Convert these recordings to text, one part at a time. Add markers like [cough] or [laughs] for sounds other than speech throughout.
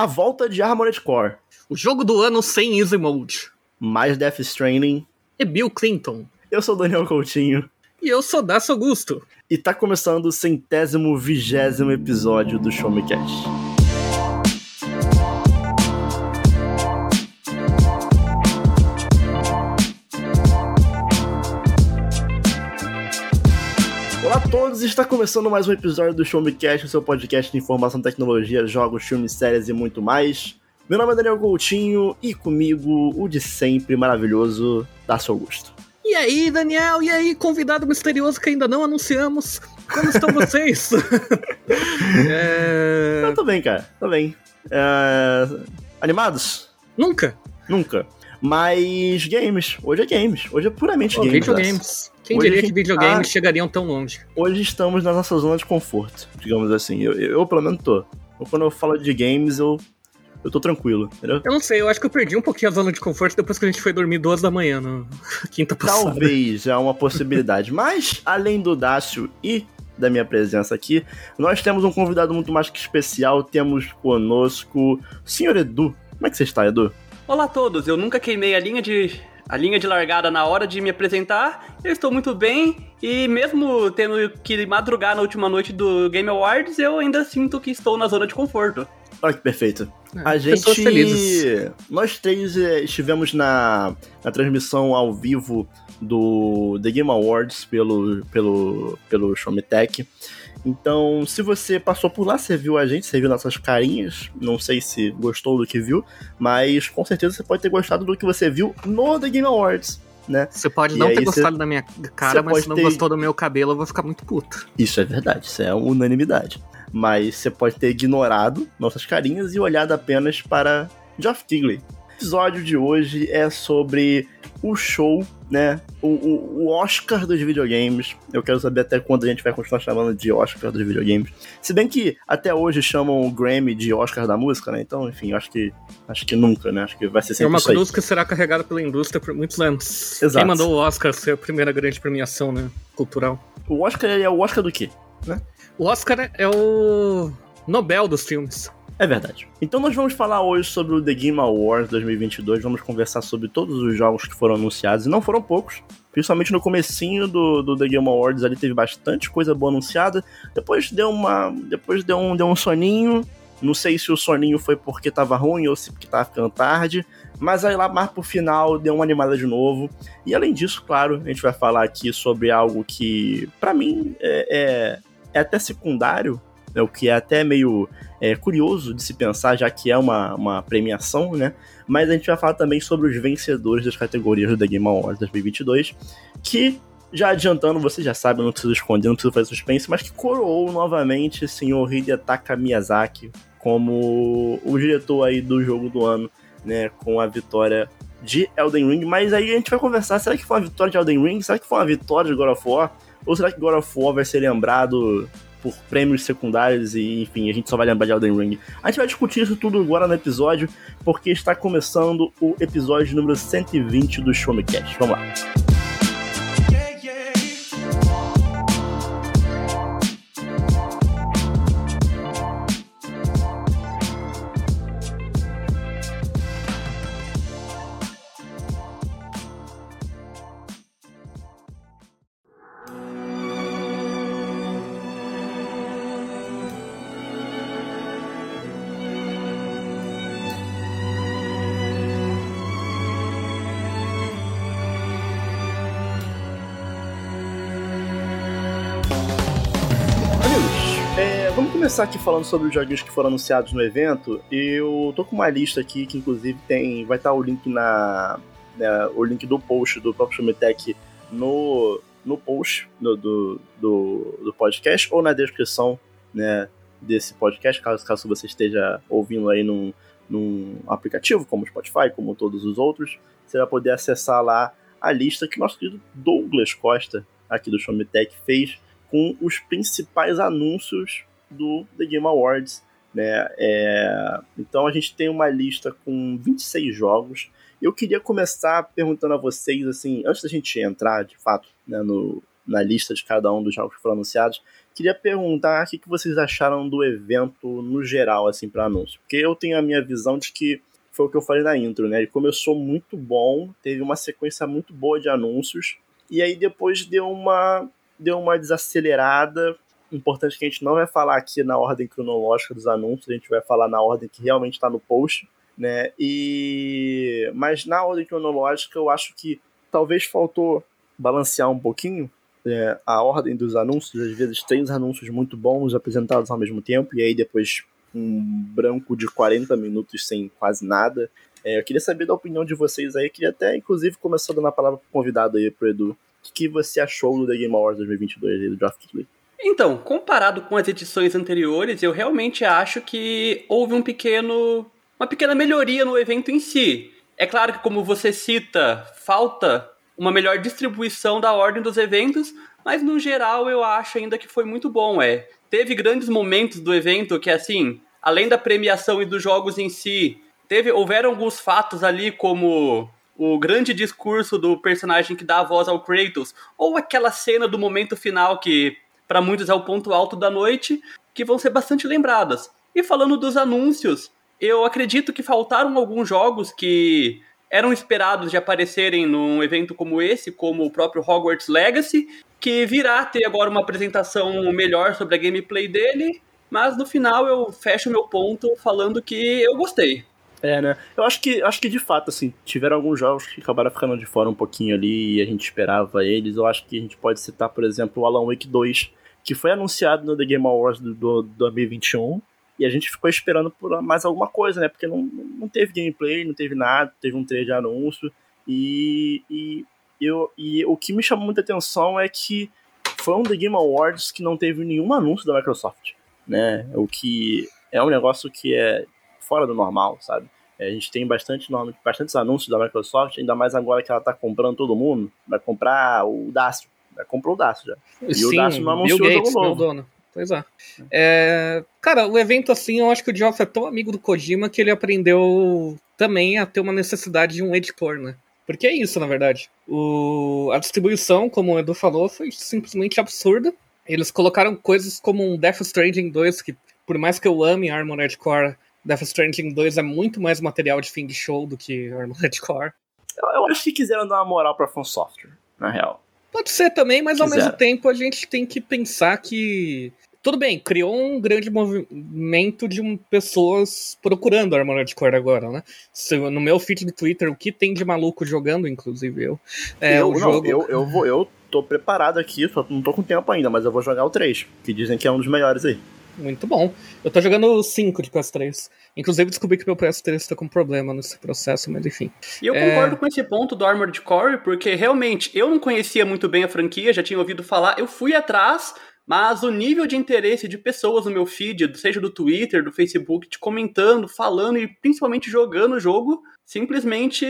A volta de Armored Core. O jogo do ano sem Easy Mode. Mais Death Stranding. E Bill Clinton. Eu sou o Daniel Coutinho. E eu sou Daço Augusto. E tá começando o centésimo vigésimo episódio do Show Me Cash. Todos, está começando mais um episódio do Show Me Cast, o seu podcast de informação, tecnologia, jogos, filmes, séries e muito mais. Meu nome é Daniel Coutinho e comigo o de sempre maravilhoso Daço Augusto. E aí, Daniel? E aí, convidado misterioso que ainda não anunciamos? Como estão vocês? [laughs] é... Eu tô bem, cara. Tô bem. É... Animados? Nunca. Nunca. Mas games. Hoje é games. Hoje é puramente oh, games. Videogames. Quem hoje diria que videogames tá... chegariam tão longe? Hoje estamos na nossa zona de conforto, digamos assim. Eu, eu, eu pelo menos tô. Quando eu falo de games, eu eu tô tranquilo, entendeu? Eu não sei, eu acho que eu perdi um pouquinho a zona de conforto depois que a gente foi dormir duas da manhã na [laughs] quinta passada. Talvez, é uma possibilidade. Mas, além do Dácio e da minha presença aqui, nós temos um convidado muito mais que especial. Temos conosco o senhor Edu. Como é que você está, Edu? Olá a todos, eu nunca queimei a linha de a linha de largada na hora de me apresentar. Eu estou muito bem e mesmo tendo que madrugar na última noite do Game Awards, eu ainda sinto que estou na zona de conforto. Olha que perfeito. É, a gente. Nós três eh, estivemos na, na transmissão ao vivo do The Game Awards pelo, pelo, pelo Showmetech. Então, se você passou por lá, você viu a gente, você viu nossas carinhas. Não sei se gostou do que viu, mas com certeza você pode ter gostado do que você viu no The Game Awards. Né? Você pode e não ter gostado você, da minha cara, mas se não ter... gostou do meu cabelo, eu vou ficar muito puto. Isso é verdade, isso é unanimidade mas você pode ter ignorado nossas carinhas e olhado apenas para Geoff Keighley. O episódio de hoje é sobre o show, né? O, o, o, Oscar dos videogames. Eu quero saber até quando a gente vai continuar chamando de Oscar dos videogames. Se bem que até hoje chamam o Grammy de Oscar da música, né? Então, enfim, acho que acho que nunca, né? Acho que vai ser sempre É uma cruz que será carregada pela indústria por muitos anos. Exato. Quem mandou o Oscar ser a primeira grande premiação, né? Cultural. O Oscar é o Oscar do quê? Né? O Oscar é o Nobel dos filmes. É verdade. Então nós vamos falar hoje sobre o The Game Awards 2022, vamos conversar sobre todos os jogos que foram anunciados, e não foram poucos, principalmente no comecinho do, do The Game Awards ali teve bastante coisa boa anunciada, depois deu uma, depois deu um, deu um soninho, não sei se o soninho foi porque tava ruim ou se porque tava ficando tarde, mas aí lá mais pro final deu uma animada de novo. E além disso, claro, a gente vai falar aqui sobre algo que, para mim, é, é, é até secundário, né, o que é até meio é, curioso de se pensar, já que é uma, uma premiação, né? Mas a gente vai falar também sobre os vencedores das categorias do The Game Awards 2022, que, já adiantando, você já sabe, não preciso esconder, não preciso fazer suspense, mas que coroou novamente o senhor Hidetaka Miyazaki como o diretor aí do jogo do ano, né? Com a vitória de Elden Ring. Mas aí a gente vai conversar, será que foi uma vitória de Elden Ring? Será que foi uma vitória de God of War? Ou será que God of War vai ser lembrado por prêmios secundários e, enfim, a gente só vai lembrar de Elden Ring? A gente vai discutir isso tudo agora no episódio, porque está começando o episódio número 120 do Show Me Cash. Vamos lá. Começar aqui falando sobre os joguinhos que foram anunciados no evento. Eu tô com uma lista aqui que inclusive tem. Vai estar o link na. Né, o link do post do próprio Shumitech no, no post do, do, do, do, podcast ou na descrição né, desse podcast, caso, caso você esteja ouvindo aí num, num aplicativo como o Spotify, como todos os outros, você vai poder acessar lá a lista que nosso querido Douglas Costa, aqui do Showmetech, fez com os principais anúncios do The Game Awards. Né? É... Então a gente tem uma lista com 26 jogos. Eu queria começar perguntando a vocês, assim, antes da gente entrar de fato né, no, na lista de cada um dos jogos que foram anunciados. Queria perguntar o que, que vocês acharam do evento no geral, assim, para anúncio. Porque eu tenho a minha visão de que foi o que eu falei na intro, né? Ele começou muito bom, teve uma sequência muito boa de anúncios, e aí depois deu uma, deu uma desacelerada. Importante que a gente não vai falar aqui na ordem cronológica dos anúncios, a gente vai falar na ordem que realmente está no post, né? E mas na ordem cronológica eu acho que talvez faltou balancear um pouquinho é, a ordem dos anúncios. Às vezes os anúncios muito bons apresentados ao mesmo tempo, e aí depois um branco de 40 minutos sem quase nada. É, eu queria saber da opinião de vocês aí. Queria até, inclusive, começar dando a palavra pro convidado aí, pro Edu. O que, que você achou do The Game Awards 2022 aí, do League? Então, comparado com as edições anteriores, eu realmente acho que houve um pequeno, uma pequena melhoria no evento em si. É claro que, como você cita, falta uma melhor distribuição da ordem dos eventos, mas no geral eu acho ainda que foi muito bom. É, teve grandes momentos do evento que assim, além da premiação e dos jogos em si, teve houveram alguns fatos ali como o grande discurso do personagem que dá a voz ao Kratos, ou aquela cena do momento final que para muitos é o ponto alto da noite, que vão ser bastante lembradas. E falando dos anúncios, eu acredito que faltaram alguns jogos que eram esperados de aparecerem num evento como esse, como o próprio Hogwarts Legacy, que virá ter agora uma apresentação melhor sobre a gameplay dele, mas no final eu fecho meu ponto falando que eu gostei. É, né? Eu acho que, acho que de fato, assim, tiveram alguns jogos que acabaram ficando de fora um pouquinho ali e a gente esperava eles. Eu acho que a gente pode citar, por exemplo, o Alan Wake 2, que foi anunciado no The Game Awards do, do, do 2021 e a gente ficou esperando por mais alguma coisa, né? Porque não, não teve gameplay, não teve nada, teve um trailer de anúncio e, e eu, e o que me chamou muita atenção é que foi um The Game Awards que não teve nenhum anúncio da Microsoft, né? O que é um negócio que é fora do normal, sabe? É, a gente tem bastante, bastantes anúncios da Microsoft, ainda mais agora que ela tá comprando todo mundo. Vai comprar o Dacio. Vai comprar o Dacio já. E Sim, o Dacio não anunciou Bill Gates, o jogo novo. Dono. Pois é. é. Cara, o evento assim, eu acho que o Geoff é tão amigo do Kojima que ele aprendeu também a ter uma necessidade de um editor, né? Porque é isso, na verdade. O, a distribuição, como o Edu falou, foi simplesmente absurda. Eles colocaram coisas como um Death Stranding 2, que por mais que eu ame Armored Core, Death Stranding 2 é muito mais material de fim de show do que Armored Core. Eu, eu acho que quiseram dar uma moral pra From Software, na real. Pode ser também, mas ao mesmo tempo a gente tem que pensar que tudo bem, criou um grande movimento de pessoas procurando Armored Core agora, né? No meu feed do Twitter, o que tem de maluco jogando, inclusive eu. É, eu, o não, jogo... eu, eu, vou, eu tô preparado aqui, só não tô com tempo ainda, mas eu vou jogar o 3, que dizem que é um dos melhores aí. Muito bom. Eu tô jogando o 5 de PS3. Inclusive descobri que meu PS3 tá com problema nesse processo, mas enfim. E eu é... concordo com esse ponto do Armored Core, porque realmente eu não conhecia muito bem a franquia, já tinha ouvido falar, eu fui atrás, mas o nível de interesse de pessoas no meu feed, seja do Twitter, do Facebook, te comentando, falando e principalmente jogando o jogo, simplesmente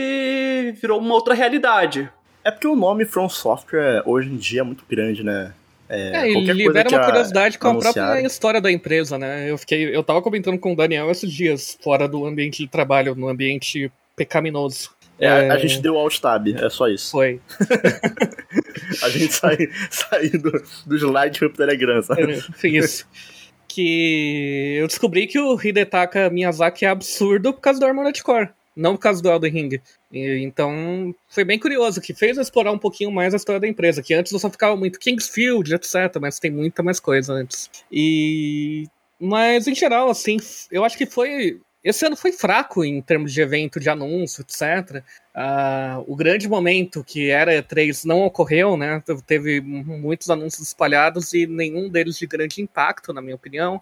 virou uma outra realidade. É porque o nome From Software hoje em dia é muito grande, né? É, é ele libera uma curiosidade com a própria história da empresa, né? Eu fiquei, eu tava comentando com o Daniel esses dias, fora do ambiente de trabalho, no ambiente pecaminoso. É, é... A gente deu alt tab, é só isso. Foi. [laughs] a gente saiu sai do, do slide pro Telegram, sabe? É, isso. Que eu descobri que o Hidetaka Miyazaki é absurdo por causa do Armored Core, não por causa do Elden Ring. E, então, foi bem curioso, que fez explorar um pouquinho mais a história da empresa, que antes eu só ficava muito Kingsfield, etc, mas tem muita mais coisa antes. E... Mas, em geral, assim, eu acho que foi esse ano foi fraco em termos de evento, de anúncio, etc. Uh, o grande momento que era E3 não ocorreu, né? Teve muitos anúncios espalhados e nenhum deles de grande impacto, na minha opinião.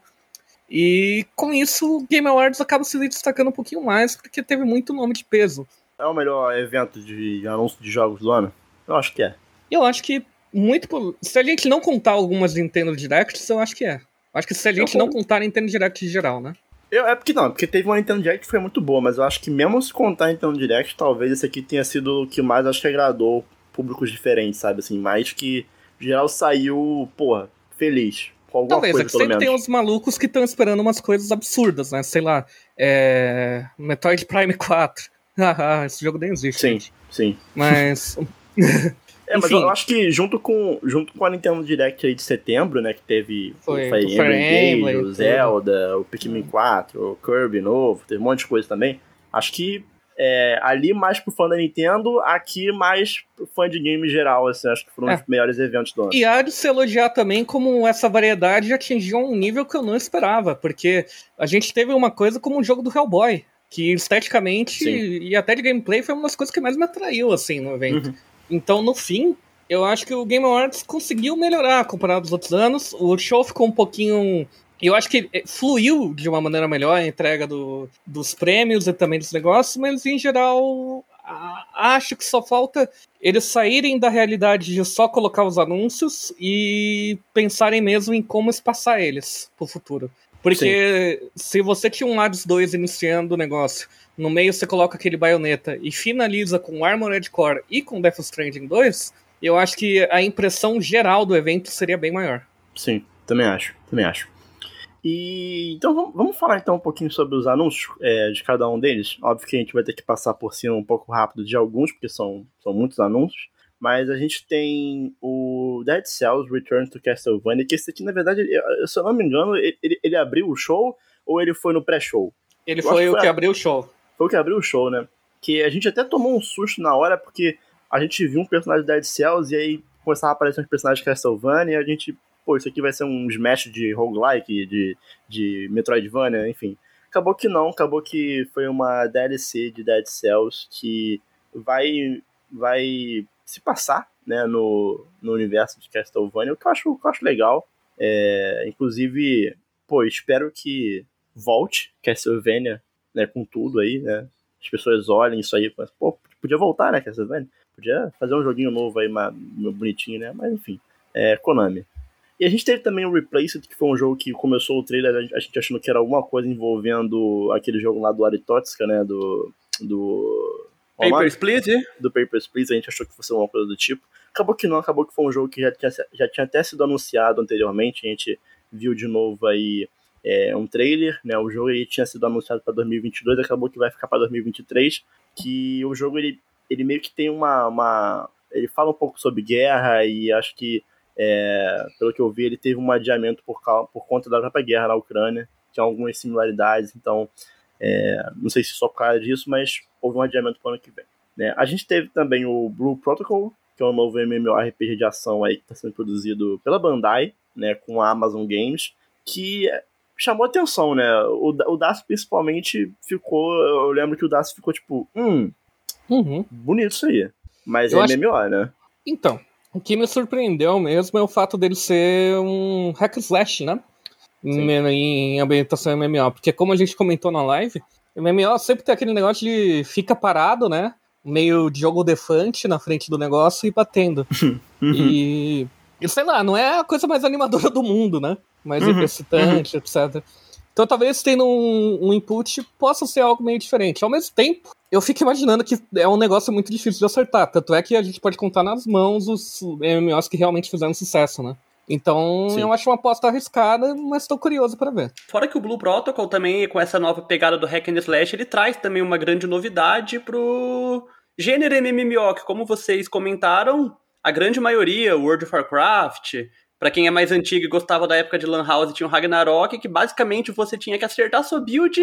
E com isso, o Game Awards acaba se destacando um pouquinho mais, porque teve muito nome de peso. É o melhor evento de anúncio de jogos do ano? Eu acho que é. Eu acho que muito. Se a gente não contar algumas Nintendo Directs, eu acho que é. Acho que se a gente não contar Nintendo Direct em geral, né? Eu, é porque não, porque teve uma Nintendo Direct que foi muito boa, mas eu acho que mesmo se contar Nintendo Direct, talvez esse aqui tenha sido o que mais acho que agradou públicos diferentes, sabe? Assim, mais que geral saiu, porra, feliz. Com alguma talvez, coisa, é que sempre menos. tem uns malucos que estão esperando umas coisas absurdas, né? Sei lá, é... Metroid Prime 4. [laughs] Ah, esse jogo nem existe. Sim, gente. sim. Mas. [laughs] [laughs] É, mas eu acho que junto com, junto com a Nintendo Direct aí de setembro, né, que teve Foi, o Fire o Fire Emblem, Emblem, o. Zelda, o Pikmin 4, o Kirby novo, teve um monte de coisa também. Acho que é, ali mais pro fã da Nintendo, aqui mais pro fã de game geral, assim, acho que foram É. os melhores eventos do ano. E há de se elogiar também como essa variedade atingiu um nível que eu não esperava, porque a gente teve uma coisa como um jogo do Hellboy, que esteticamente Sim. e até de gameplay foi uma das coisas que mais me atraiu, assim, no evento. Uhum. Então, no fim, eu acho que o Game Awards conseguiu melhorar comparado aos outros anos. O show ficou um pouquinho. Eu acho que eh, fluiu de uma maneira melhor a entrega do- dos prêmios e também dos negócios, mas em geral acho que só falta eles saírem da realidade de só colocar os anúncios e pensarem mesmo em como espaçar eles pro futuro. Porque se você tinha um Hades 2 iniciando o negócio, no meio você coloca aquele baioneta e finaliza com Armored Core e com Death Stranding 2, eu acho que a impressão geral do evento seria bem maior. Sim, também acho, também acho. E então vamos, falar então um pouquinho sobre os anúncios é, de cada um deles. Óbvio que a gente vai ter que passar por cima um pouco rápido de alguns, porque são, são muitos anúncios. Mas a gente tem o Dead Cells Return to Castlevania, que esse aqui, na verdade, ele- se eu não me engano, ele, ele- abriu o show ou ele foi no pré-show? Ele foi que o foi que a- abriu o show. Foi o que abriu o show, né? Que a gente até tomou um susto na hora, porque a gente viu um personagem de Dead Cells e aí começava a aparecer uns personagens de Castlevania e a gente, pô, isso aqui vai ser um smash de roguelike, de, de Metroidvania, enfim. Acabou que não, acabou que foi uma DLC de Dead Cells que vai, vai se passar, né, no, no universo de Castlevania, o que eu acho, que eu acho legal. É, inclusive, pô, espero que volte Castlevania né, com tudo aí, né? As pessoas olhem isso aí pensam, pô, podia voltar, né, Castlevania? Podia fazer um joguinho novo aí, ma- bonitinho, né? Mas enfim, é Konami. E a gente teve também o Replaced, que foi um jogo que começou o trailer, a gente- achando que era alguma coisa envolvendo aquele jogo lá do Aritotska, né? Do. do Paper? Split? do Papers, Please, a gente achou que fosse uma coisa do tipo. Acabou que não, acabou que foi um jogo que já tinha, já tinha até sido anunciado anteriormente, a gente viu de novo aí é, um trailer, né, o jogo aí tinha sido anunciado para 2022, acabou que vai ficar para 2023, que o jogo ele, ele meio que tem uma, uma... ele fala um pouco sobre guerra e acho que, é, pelo que eu vi, ele teve um adiamento por, por conta da própria guerra na Ucrânia, tinha algumas similaridades, então é, não sei se só por causa disso, mas houve um adiamento para o ano que vem. Né? A gente teve também o Blue Protocol, que é um novo MMORPG de ação aí que está sendo produzido pela Bandai, né, com a Amazon Games, que chamou atenção, né? O, o Dacio principalmente ficou, eu lembro que o Dacio ficou tipo, hum, Uhum. bonito isso aí. Mas Eu é acho- MMO, né? Então, o que me surpreendeu mesmo é o fato dele ser um hack slash, né? Sim. Em, ambientação MMO. Porque como a gente comentou na live, MMO sempre tem aquele negócio de fica parado, né? Meio Diogo Defante na frente do negócio e batendo. [laughs] Uhum. E, e sei lá, não é a coisa mais animadora do mundo, né? Mais Uhum, excitante, etc. Então talvez tendo um, um input possa ser algo meio diferente. Ao mesmo tempo, eu fico imaginando que é um negócio muito difícil de acertar. Tanto é que a gente pode contar nas mãos os MMOs que realmente fizeram sucesso, né? Então Sim. eu acho uma aposta arriscada, mas tô curioso pra ver. Fora que o Blue Protocol também, com essa nova pegada do Hack and Slash, ele traz também uma grande novidade pro gênero MMO, que como vocês comentaram, a grande maioria, World of Warcraft, pra quem é mais antigo e gostava da época de Lan House, tinha o Ragnarok, que basicamente você tinha que acertar sua build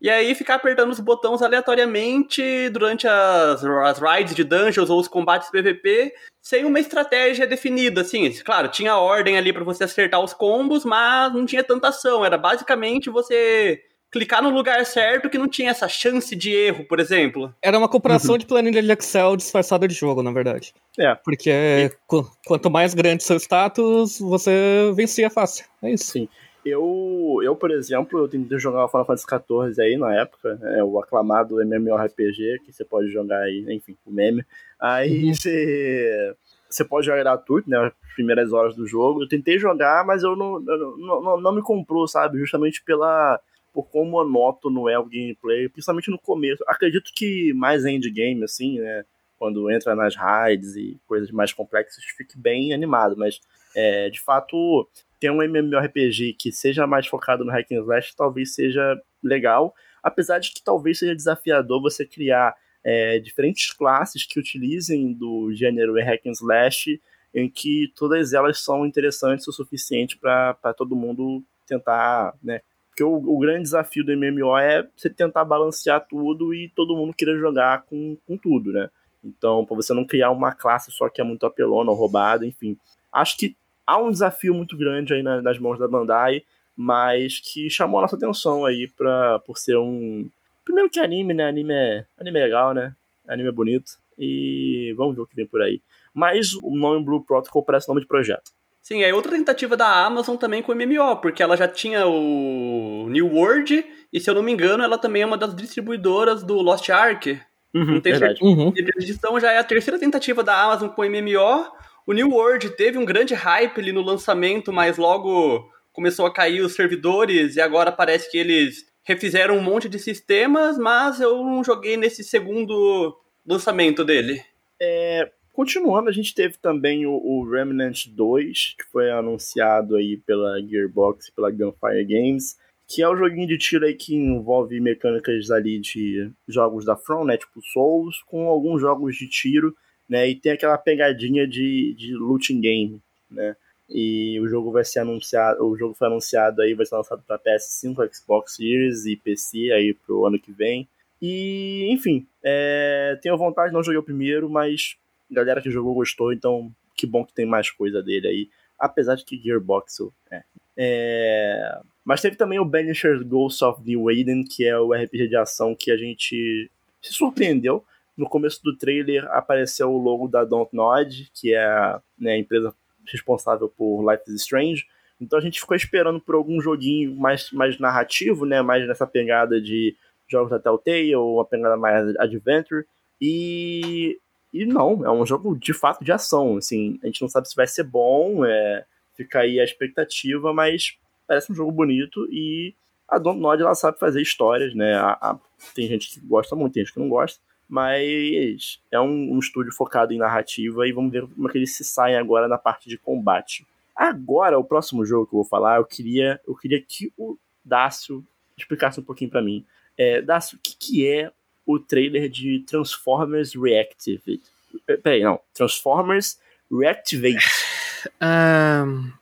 e aí ficar apertando os botões aleatoriamente durante as, as raids de dungeons ou os combates PVP, sem uma estratégia definida, assim. Claro, tinha ordem ali pra você acertar os combos, mas não tinha tanta ação. Era basicamente você clicar no lugar certo que não tinha essa chance de erro, por exemplo. Era uma comparação de planilha de Excel disfarçada de jogo, na verdade. É. Porque qu- quanto mais grande seu status, você vencia fácil. É isso. Sim. Eu, eu, por exemplo, eu tentei jogar o Final Fantasy XIV aí na época, é o aclamado MMORPG, que você pode jogar aí, enfim, o meme. Aí Uhum. você, você pode jogar gratuito, né, as primeiras horas do jogo. Eu tentei jogar, mas eu não, eu não, não, não me comprou, sabe, justamente pela por quão monótono é o gameplay, principalmente no começo. Acredito que mais endgame, assim, né, quando entra nas raids e coisas mais complexas, fique bem animado, mas é, de fato ter um MMORPG que seja mais focado no hack and slash talvez seja legal, apesar de que talvez seja desafiador você criar é, diferentes classes que utilizem do gênero hack and slash, em que todas elas são interessantes o suficiente para todo mundo tentar, né? Porque o, o, grande desafio do MMO é você tentar balancear tudo e todo mundo queira jogar com, com tudo, né? Então, para você não criar uma classe só que é muito apelona ou roubada, enfim. Acho que há um desafio muito grande aí nas mãos da Bandai, mas que chamou a nossa atenção aí pra, por ser um. Primeiro que anime, né? Anime é, anime é legal, né? Anime é bonito. E vamos ver o que vem por aí. Mas o nome Blue Protocol parece nome de projeto. Sim, é outra tentativa da Amazon também com o MMO, porque ela já tinha o New World, e se eu não me engano, ela também é uma das distribuidoras do Lost Ark. Uhum, não tem verdade. Uhum. Então já é a terceira tentativa da Amazon com o MMO. O New World teve um grande hype ali no lançamento, mas logo começou a cair os servidores e agora parece que eles refizeram um monte de sistemas, mas eu não joguei nesse segundo lançamento dele. É, continuando, a gente teve também o, o, Remnant 2, que foi anunciado aí pela Gearbox e pela Gunfire Games, que é o um joguinho de tiro aí que envolve mecânicas ali de jogos da From, né, tipo Souls, com alguns jogos de tiro, né, e tem aquela pegadinha de, de looting game, né. E o jogo vai ser anunciado, o jogo foi anunciado aí, vai ser lançado para PS5, Xbox Series e PC aí pro ano que vem. E, enfim, é, tenho vontade, não joguei o primeiro, mas a galera que jogou gostou, então que bom que tem mais coisa dele aí. Apesar de que Gearbox é. é... Mas teve também o Banisher's Ghost of the Waden, que é o RPG de ação que a gente se surpreendeu. No começo do trailer apareceu o logo da Don't Nod, que é né, a empresa responsável por Life is Strange. Então a gente ficou esperando por algum joguinho mais, mais narrativo, né? Mais nessa pegada de jogos da Telltale, ou uma pegada mais adventure. E, e não, é um jogo de fato de ação. Assim, a gente não sabe se vai ser bom, é, fica aí a expectativa, mas parece um jogo bonito e a Dontnod ela sabe fazer histórias, né? A, a, tem gente que gosta muito, tem gente que não gosta mas é um, um, estúdio focado em narrativa e vamos ver como é que eles se saem agora na parte de combate. Agora, o próximo jogo que eu vou falar, eu queria, eu queria que o Dácio explicasse um pouquinho para mim. É, Dácio, o que, que é o trailer de Transformers Reactivate? É, peraí, não. Transformers Reactivate. [laughs] Um,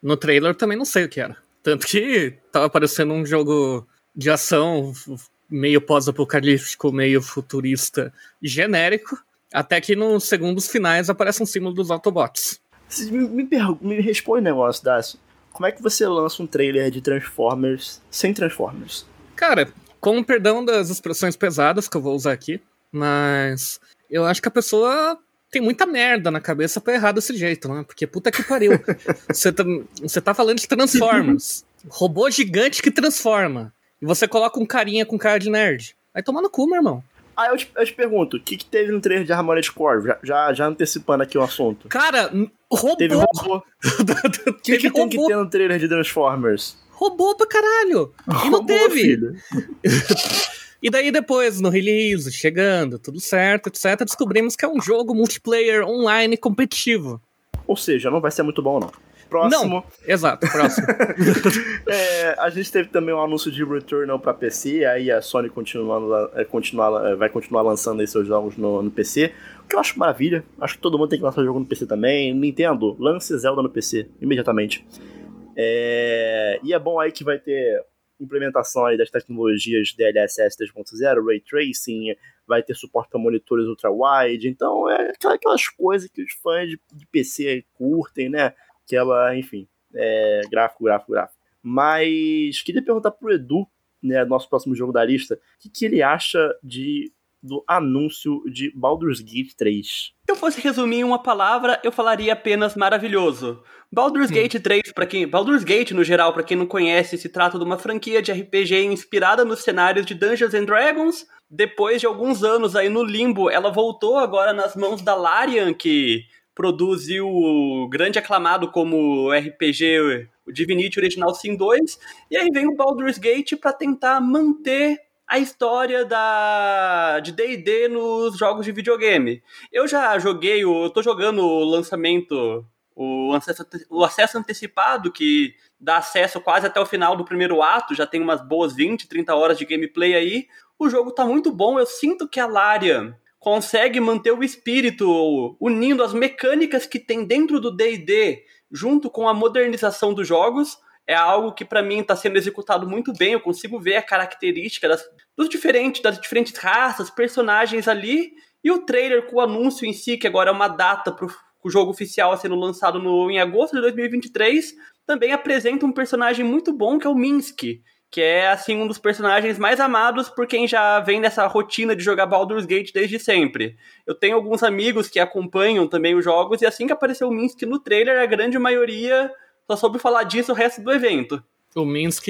no trailer também não sei o que era. Tanto que tava parecendo um jogo de ação meio pós-apocalíptico, meio futurista genérico, até que nos segundos finais aparece um símbolo dos Autobots. Me, me, me responde um negócio, Dácio. Como é que você lança um trailer de Transformers sem Transformers? Cara, com perdão das expressões pesadas que eu vou usar aqui, mas eu acho que a pessoa tem muita merda na cabeça pra errar desse jeito, né? Porque puta que pariu. [laughs] Você tá, tá falando de Transformers. Robô gigante que transforma. E você coloca um carinha com cara de nerd. Aí toma no cu, meu irmão. Aí eu te, eu te pergunto, o que, que teve no trailer de Armored Core? Já, já, já antecipando aqui o assunto. Cara, robô! Teve robô. [laughs] O que, que tem que ter no trailer de Transformers? Robô pra caralho! E não teve! [laughs] e daí depois, no release, chegando, tudo certo, etc., descobrimos que é um jogo multiplayer online competitivo. Ou seja, não vai ser muito bom, não. Próximo. Não, exato, próximo. [laughs] é, a gente teve também um anúncio de Returnal para PC, aí a Sony continuando, é, continuar, é, vai continuar lançando seus jogos no, no PC, o que eu acho maravilha. Acho que todo mundo tem que lançar jogo no PC também. Nintendo, lance Zelda no PC, imediatamente. É, e é bom aí que vai ter implementação aí das tecnologias DLSS 3.0, Ray Tracing, vai ter suporte para monitores ultra-wide, então é aquelas coisas que os fãs de PC curtem, né? Aquela, enfim, é, gráfico, gráfico, gráfico. Mas queria perguntar pro Edu, né, nosso próximo jogo da lista, o que, que ele acha de do anúncio de Baldur's Gate 3. Se eu fosse resumir em uma palavra, eu falaria apenas maravilhoso. Baldur's hum. Gate 3, para quem, Baldur's Gate no geral, para quem não conhece, se trata de uma franquia de RPG inspirada nos cenários de Dungeons and Dragons. Depois de alguns anos aí no limbo, ela voltou agora nas mãos da Larian, que produziu o grande aclamado como RPG o Divinity Original Sin 2, e aí vem o Baldur's Gate para tentar manter a história da de D&D nos jogos de videogame. Eu já joguei, o, eu tô jogando o lançamento, o acesso, o acesso antecipado que dá acesso quase até o final do primeiro ato, já tem umas boas 20, 30 horas de gameplay aí. O jogo tá muito bom, eu sinto que a Larian consegue manter o espírito, unindo as mecânicas que tem dentro do D&D junto com a modernização dos jogos. É algo que para mim está sendo executado muito bem. Eu consigo ver a característica das, dos diferentes, das diferentes raças, personagens ali. E o trailer com o anúncio em si, que agora é uma data para o jogo oficial sendo lançado no, em agosto de 2023, também apresenta um personagem muito bom que é o Minsky que é assim um dos personagens mais amados por quem já vem nessa rotina de jogar Baldur's Gate desde sempre. Eu tenho alguns amigos que acompanham também os jogos e assim que apareceu o Minsk no trailer, a grande maioria só soube falar disso o resto do evento. O Minsk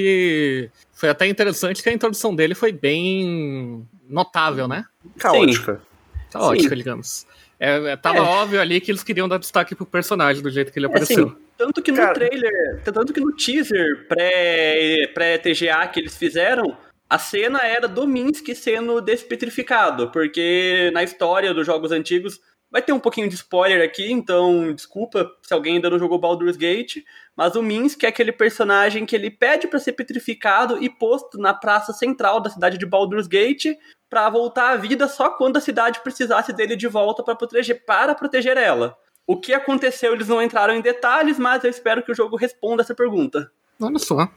foi até interessante que a introdução dele foi bem notável, né? Caótica. Sim. Caótica, Sim. digamos. É, é, tava é. óbvio ali que eles queriam dar destaque pro personagem do jeito que ele é, apareceu. Assim, tanto que no Cara... trailer, tanto que no teaser pré-TGA pré que eles fizeram, a cena era do Minsk sendo despetrificado, porque na história dos jogos antigos vai ter um pouquinho de spoiler aqui, então desculpa se alguém ainda não jogou Baldur's Gate, mas o Minsk é aquele personagem que ele pede para ser petrificado e posto na praça central da cidade de Baldur's Gate para voltar à vida só quando a cidade precisasse dele de volta para proteger para proteger ela. O que aconteceu, eles não entraram em detalhes, mas eu espero que o jogo responda essa pergunta. Olha só.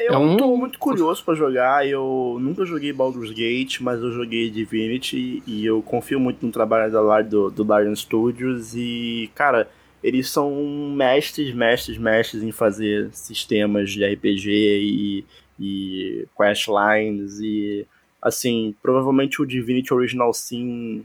Eu é um... tô muito curioso para jogar. Eu nunca joguei Baldur's Gate, mas eu joguei Divinity e eu confio muito no trabalho da do, do Larian Studios. E, cara, eles são mestres, mestres, mestres em fazer sistemas de RPG e, e questlines e Assim, provavelmente o Divinity Original Sin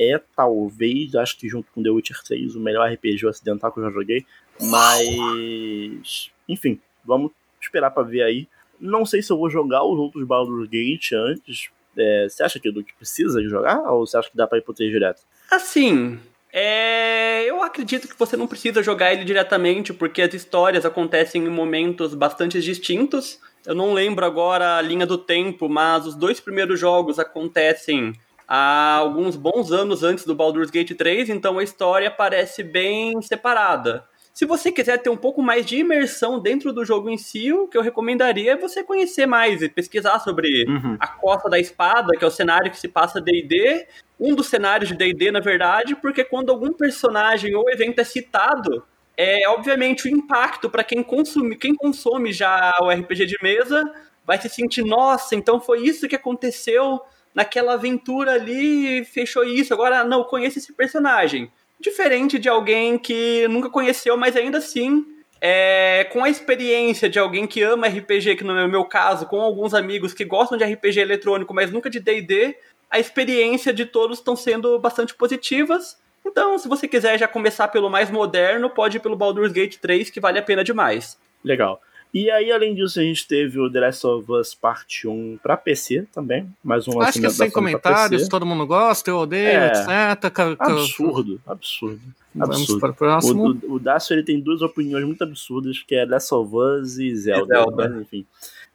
é talvez, acho que junto com The Witcher 3, o melhor RPG ocidental que eu já joguei. Mas, enfim, vamos esperar para ver aí. Não sei se eu vou jogar os outros Baldur's Gate antes. É, você acha que do que precisa jogar ou você acha que dá para ir pro 3 direto? Assim, é, eu acredito que você não precisa jogar ele diretamente, porque as histórias acontecem em momentos bastante distintos. Eu não lembro agora a linha do tempo, mas os dois primeiros jogos acontecem há alguns bons anos antes do Baldur's Gate 3, então a história parece bem separada. Se você quiser ter um pouco mais de imersão dentro do jogo em si, o que eu recomendaria é você conhecer mais e pesquisar sobre uhum. a Costa da Espada, que é o cenário que se passa D&D, um dos cenários de D&D, na verdade, porque quando algum personagem ou evento é citado, é obviamente o impacto para quem consome, quem consome já o RPG de mesa vai se sentir, nossa, então foi isso que aconteceu naquela aventura ali, fechou isso, agora não, conheço esse personagem. Diferente de alguém que nunca conheceu, mas ainda assim, é, com a experiência de alguém que ama RPG, que no meu caso, com alguns amigos que gostam de RPG eletrônico, mas nunca de D&D, a experiência de todos estão sendo bastante positivas, então, se você quiser já começar pelo mais moderno, pode ir pelo Baldur's Gate 3, que vale a pena demais. Legal. E aí, além disso, a gente teve o The Last of Us Parte 1 pra PC também. Mais um Acho que sem comentários, todo mundo gosta, eu odeio, é, etc. Absurdo, absurdo. Vamos absurdo. para o próximo. O, o Dacio ele tem duas opiniões muito absurdas, que é Last of Us e Zelda. Zelda. Né? Enfim.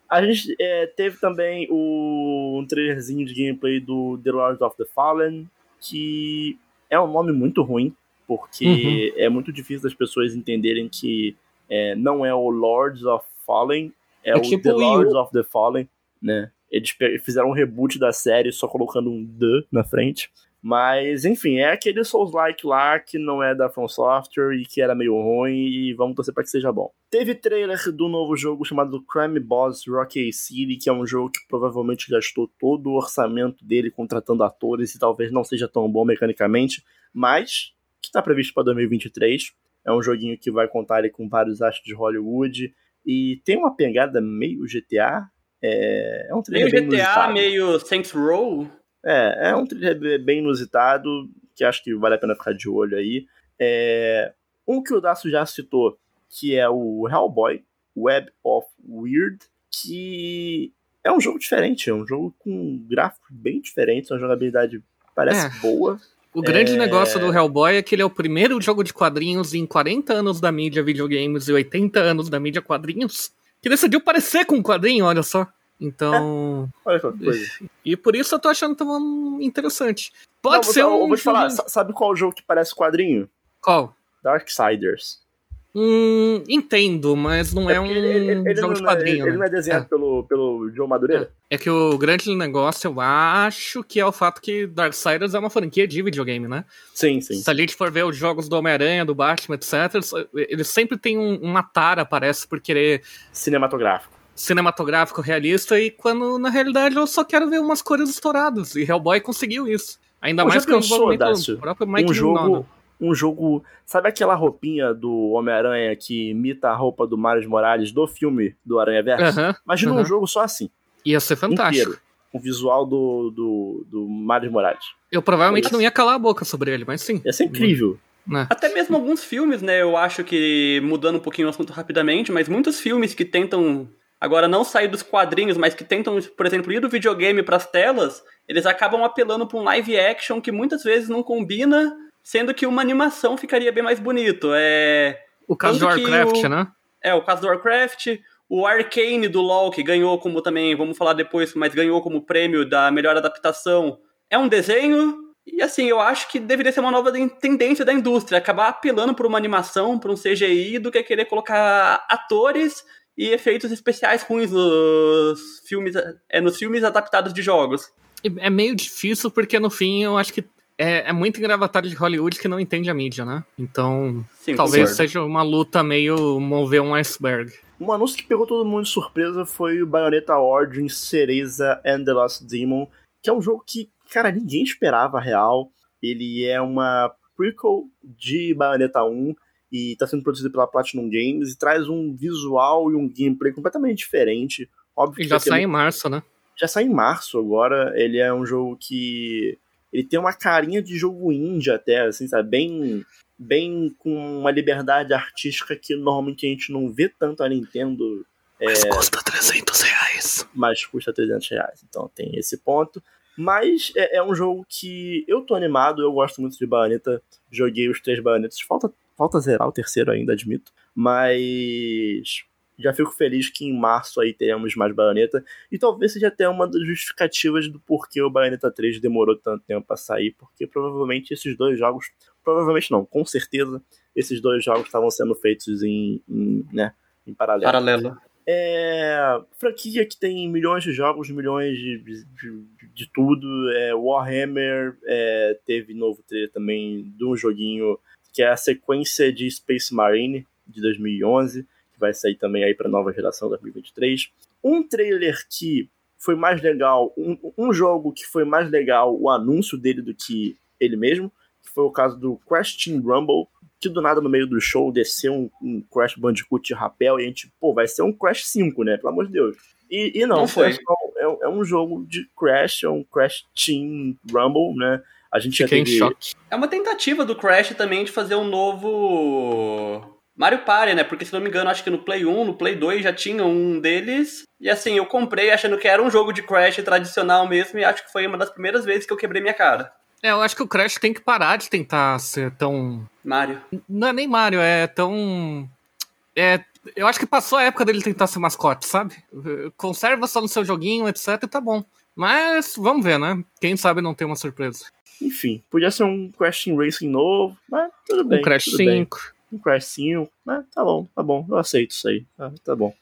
A gente é, teve também o, um trailerzinho de gameplay do The Lord of the Fallen, que é um nome muito ruim, porque uhum. é muito difícil das pessoas entenderem que é, não é o Lords of Fallen, é, é o tipo The Lords of the Fallen, né? Eles fizeram um reboot da série só colocando um The na frente. Mas, enfim, é aquele Souls-like lá que não é da From Software e que era meio ruim e vamos torcer para que seja bom. Teve trailer do novo jogo chamado Crime Boss Rocky City, que é um jogo que provavelmente gastou todo o orçamento dele contratando atores e talvez não seja tão bom mecanicamente, mas que está previsto para 2023. É um joguinho que vai contar ali com vários astros de Hollywood e tem uma pegada meio GTA. É, é um trailer meio GTA, meio Saints Row. É, é um thriller bem inusitado, que acho que vale a pena ficar de olho aí. É, um que o Daço já citou, que é o Hellboy, Web of Weird, que é um jogo diferente, é um jogo com gráficos bem diferentes, uma jogabilidade parece é. boa. O grande é... negócio do Hellboy é que ele é o primeiro jogo de quadrinhos em 40 anos da mídia videogames e 80 anos da mídia quadrinhos que decidiu parecer com um quadrinho, olha só. Então. [laughs] Olha que coisa. E por isso eu tô achando tão interessante. Pode Não, ser um. Eu vou te falar, sabe qual jogo que parece quadrinho? Qual? Darksiders. Hum, entendo, mas não é, é um ele, ele, jogo de quadrinho. Ele, né? não é desenhado é. Pelo, pelo Joe Madureira? É. é. que o grande negócio, eu acho, que é o fato que Darksiders é uma franquia de videogame, né? Sim, sim. Se a gente for ver os jogos do Homem-Aranha, do Batman, etc., eles sempre têm um, uma tara, parece, por querer. Cinematográfico. Cinematográfico realista, e quando na realidade eu só quero ver umas cores estouradas. E Hellboy conseguiu isso. Ainda Pô, mais que o envolvimento do próprio Mike um jogo, um jogo. Sabe aquela roupinha do Homem-Aranha que imita a roupa do Miles Morales do filme do Aranha Verso? Uh -huh, Imagina uh -huh. um jogo só assim. Ia ser fantástico. Inteiro, o visual do, do, do Miles Morales. Eu provavelmente não ia calar a boca sobre ele, mas sim. Ia ser incrível. Né? Até mesmo alguns filmes, né? Eu acho que, mudando um pouquinho o assunto rapidamente, mas muitos filmes que tentam. Agora, não sair dos quadrinhos, mas que tentam, por exemplo, ir do videogame para as telas, eles acabam apelando para um live action que muitas vezes não combina sendo que uma animação ficaria bem mais bonito. É... O caso do Warcraft, o... né? É, o caso do Warcraft, o Arcane do LoL, que ganhou como também, vamos falar depois, mas ganhou como prêmio da melhor adaptação, é um desenho, e assim, eu acho que deveria ser uma nova tendência da indústria, acabar apelando por uma animação, por um CGI, do que querer colocar atores e efeitos especiais ruins nos filmes, é, nos filmes adaptados de jogos. É meio difícil, porque no fim eu acho que é, é, muito engravatado de Hollywood que não entende a mídia, né? Então, Sim, talvez concordo. seja uma luta meio mover um iceberg. Um anúncio que pegou todo mundo de surpresa foi o Bayonetta Origins Cereza and the Lost Demon, que é um jogo que, cara, ninguém esperava real. Ele é uma prequel de Bayonetta 1 e está sendo produzido pela Platinum Games e traz um visual e um gameplay completamente diferente. Óbvio e já sai em março, né? Já sai em março agora. Ele é um jogo que ele tem uma carinha de jogo indie até, assim, sabe? Bem, bem com uma liberdade artística que normalmente a gente não vê tanto a Nintendo. Mas é... custa 300 reais. Mas custa 300 reais, então tem esse ponto. Mas é, é, um jogo que eu tô animado, eu gosto muito de Bayonetta, joguei os três Bayonetas, falta, falta zerar o terceiro ainda, admito. Mas já fico feliz que em março aí teremos mais Bayonetta. E talvez seja até uma das justificativas do porquê o Bayonetta 3 demorou tanto tempo para sair, porque provavelmente esses dois jogos. Provavelmente não, com certeza, esses dois jogos estavam sendo feitos em, em, né, em paralelo. Paralelo. É. Franquia que tem milhões de jogos, milhões de, de, de, de tudo. É, Warhammer é, teve novo trailer também de um joguinho que é a sequência de Space Marine de 2011 vai sair também aí para nova geração 2023. Um trailer que foi mais legal, um, um, jogo que foi mais legal o anúncio dele do que ele mesmo, que foi o caso do Crash Team Rumble, que do nada no meio do show desceu um, um Crash Bandicoot de rapel e a gente, pô, vai ser um Crash 5, né? Pelo amor de Deus. E, e não, não foi. É, é, um jogo de Crash, é um Crash Team Rumble, né? A gente Fiquei já teve... em choque. É uma tentativa do Crash também de fazer um novo Mario Party, né? Porque se não me engano, acho que no Play 1, no Play 2 já tinha um deles. E assim, eu comprei achando que era um jogo de Crash tradicional mesmo, e acho que foi uma das primeiras vezes que eu quebrei minha cara. É, eu acho que o Crash tem que parar de tentar ser tão. Mario. Não é nem Mario, é tão. É. Eu acho que passou a época dele tentar ser mascote, sabe? Conserva só no seu joguinho, etc, e tá bom. Mas vamos ver, né? Quem sabe não tem uma surpresa. Enfim, podia ser um Crash Racing novo, mas tudo bem. Um Crash tudo 5. Bem um Crash 5, né? Tá bom, tá bom, eu aceito isso aí, tá, tá bom.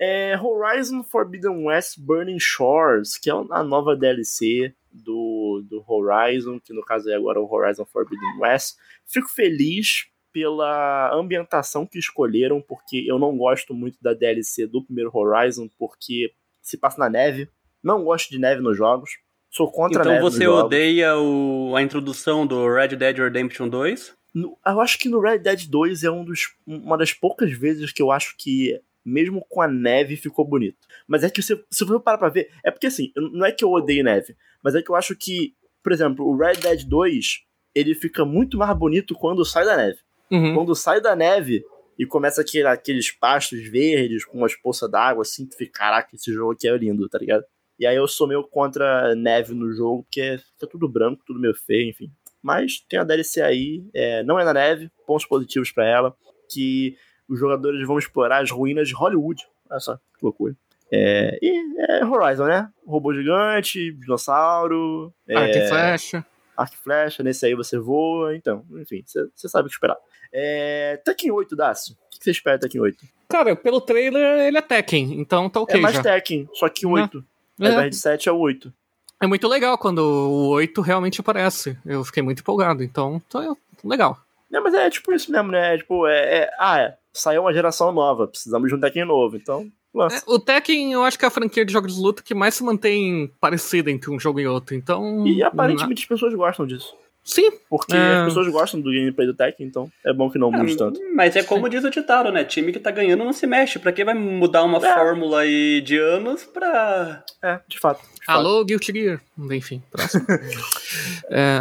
É, Horizon Forbidden West Burning Shores, que é a nova DLC do, do Horizon, que no caso é agora o Horizon Forbidden West. Fico feliz pela ambientação que escolheram, porque eu não gosto muito da DLC do primeiro Horizon, porque se passa na neve. Não gosto de neve nos jogos. Sou contra então a neve você nos odeia o, a introdução do Red Dead Redemption 2? No, eu acho que no Red Dead 2 é um dos, uma das poucas vezes que eu acho que, mesmo com a neve, ficou bonito. Mas é que se, se você parar pra ver, é porque assim, não é que eu odeio neve, mas é que eu acho que, por exemplo, o Red Dead 2, ele fica muito mais bonito quando sai da neve. Uhum. Quando sai da neve e começa aquele, aqueles pastos verdes com umas poças d'água, assim, tu fica, caraca, esse jogo aqui é lindo, tá ligado? E aí eu sou meio contra neve no jogo, porque fica tudo branco, tudo meio feio, enfim. Mas tem a DLC aí, é, não é na neve, pontos positivos para ela, que os jogadores vão explorar as ruínas de Hollywood. Olha só, que loucura. É, e é Horizon, né? Robô gigante, dinossauro. Arco e flecha. arco e flecha, nesse aí você voa, então, enfim, você sabe o que esperar. É, Tekken 8, Dácio. O que você espera Tekken 8? Cara, pelo trailer ele é Tekken, então tá ok É mais já. Tekken, só que 8. Ao É. invés de 7 é o 8. É muito legal quando o 8 realmente aparece. Eu fiquei muito empolgado, então tá legal. Não, mas é tipo isso mesmo, né? É, tipo, é, é- ah, é, saiu uma geração nova, precisamos de um Tekken novo, então lança. É, o Tekken, eu acho que é a franquia de jogos de luta que mais se mantém parecida entre um jogo e outro, então... E aparentemente as pessoas gostam disso. Sim, Porque É. as pessoas gostam do gameplay do Tekken, então é bom que não mude tanto. Mas é como diz o ditado, né? Time que tá ganhando não se mexe. Pra que vai mudar uma É. fórmula aí de anos pra. É, de fato. de fato. alô, Guilty Gear. Enfim, próximo. [laughs] É,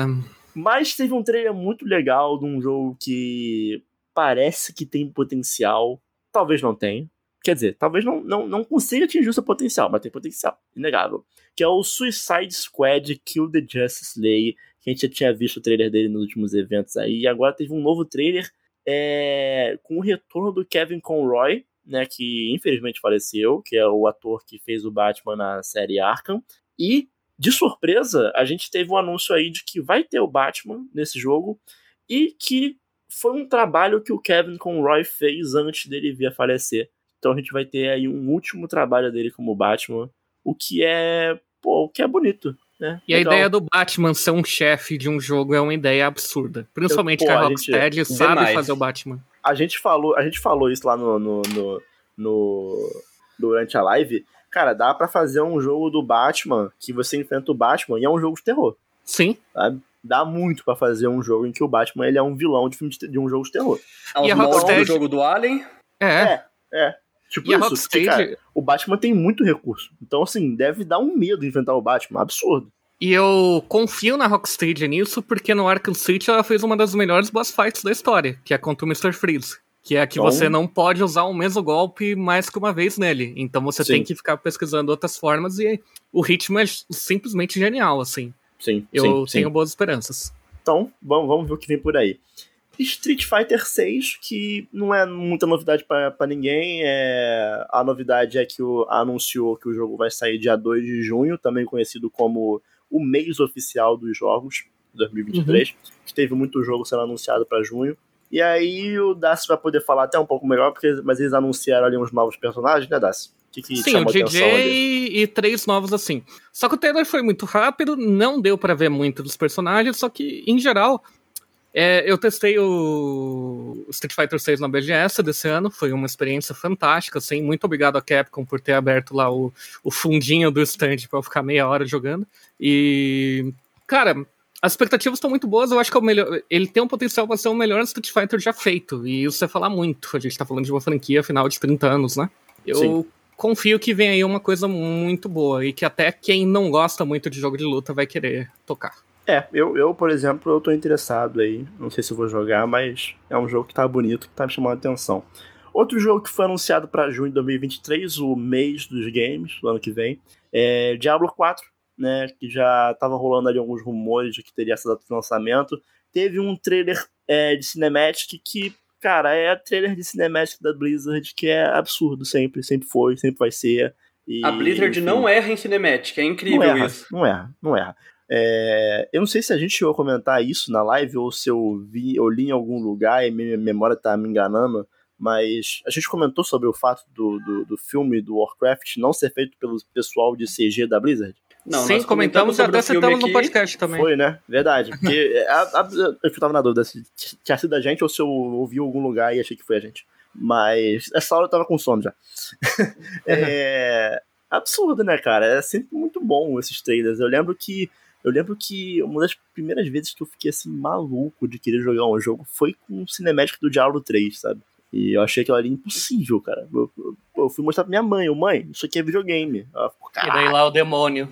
Mas teve um trailer muito legal de um jogo que parece que tem potencial. Talvez não tenha. Quer dizer, talvez não, não, não consiga atingir o seu potencial, mas tem potencial. Inegável. Que é o Suicide Squad Kill the Justice League. Que a gente já tinha visto o trailer dele nos últimos eventos aí. E agora teve um novo trailer é, com o retorno do Kevin Conroy, né? Que infelizmente faleceu, que é o ator que fez o Batman na série Arkham. E de surpresa, a gente teve um anúncio aí de que vai ter o Batman nesse jogo e que foi um trabalho que o Kevin Conroy fez antes dele vir a falecer. Então a gente vai ter aí um último trabalho dele como Batman, o que é, pô, o que é bonito, né? E a ideia do Batman ser um chefe de um jogo é uma ideia absurda. Principalmente Eu- que pô, a a Rocksteady sabe demais. fazer o Batman. a gente falou, a gente falou isso lá no, no, no, no- durante a live. Cara, dá pra fazer um jogo do Batman que você enfrenta o Batman e é um jogo de terror. Sim. Dá muito pra fazer um jogo em que o Batman ele é um vilão de, filme de, de um jogo de terror. Aos E a Rocksteady- do jogo do Alien. É. É. Tipo E a isso, Rocksteady... porque, cara, o Batman tem muito recurso. Então, assim, deve dar um medo enfrentar o Batman. Absurdo. E eu confio na Rocksteady nisso, porque no Arkham City ela fez uma das melhores boss fights da história, que é contra o Mr. Freeze. Que é que Então- você não pode usar o mesmo golpe mais que uma vez nele. Então você Sim. tem que ficar pesquisando outras formas e o ritmo é simplesmente genial, assim. Sim, Eu sim, sim. tenho boas esperanças. Então, vamos, vamos ver o que vem por aí. Street Fighter 6, que não é muita novidade pra pra ninguém. É... A novidade é que o... anunciou que o jogo vai sair dia 2 de junho, também conhecido como o mês oficial dos jogos, 2023. Que teve muito jogo sendo anunciado pra junho. E aí o Daci vai poder falar até um pouco melhor, porque, mas eles anunciaram ali uns novos personagens, né, Daci? O que, que Sim, o? DJ e três novos assim. Só que o trailer foi muito rápido, não deu pra ver muito dos personagens, só que, em geral, é, eu testei o Street Fighter 6 na BGS desse ano, foi uma experiência fantástica, assim, muito obrigado a Capcom por ter aberto lá o, o fundinho do stand pra eu ficar meia hora jogando. E, cara, as expectativas estão muito boas, eu acho que é o melhor, ele tem um potencial pra ser o melhor Street Fighter já feito, e isso é falar muito, a gente tá falando de uma franquia final de 30 anos, né? Eu Sim. confio que vem aí uma coisa muito boa e que até quem não gosta muito de jogo de luta vai querer tocar. É, eu, eu, por exemplo, eu tô interessado aí. Não sei se vou jogar, mas é um jogo que tá bonito, que tá me chamando a atenção. Outro jogo que foi anunciado pra junho de 2023, o mês dos games, do ano que vem, é Diablo 4, né? Que já tava rolando ali alguns rumores de que teria essa data de lançamento. Teve um trailer é, de Cinematic que, cara, é trailer de Cinematic da Blizzard que é absurdo sempre, sempre foi, sempre vai ser. E, A Blizzard enfim. não erra em Cinematic, é incrível Não erra, isso. não erra, não erra. É, eu não sei se a gente chegou a comentar isso na live ou se eu vi, eu li em algum lugar e minha memória tá me enganando, mas a gente comentou sobre o fato do, do, do filme do Warcraft não ser feito pelo pessoal de CG da Blizzard. Não, Sim, nós comentamos e sobre até citamos no podcast também. Foi, né? Verdade. Porque [laughs] a- a- eu tava na dúvida se tinha sido a gente ou se eu ouvi em algum lugar e achei que foi a gente. Mas essa hora eu tava com sono já. [laughs] é absurdo, né, cara? É sempre muito bom esses trailers. Eu lembro que eu lembro que uma das primeiras vezes que eu fiquei assim maluco de querer jogar um jogo foi com o Cinematic do Diablo 3, sabe? E eu achei aquilo ali impossível, cara. Eu, eu- eu fui mostrar pra minha mãe, mãe, isso aqui é videogame. Ela ficou, E daí lá o demônio.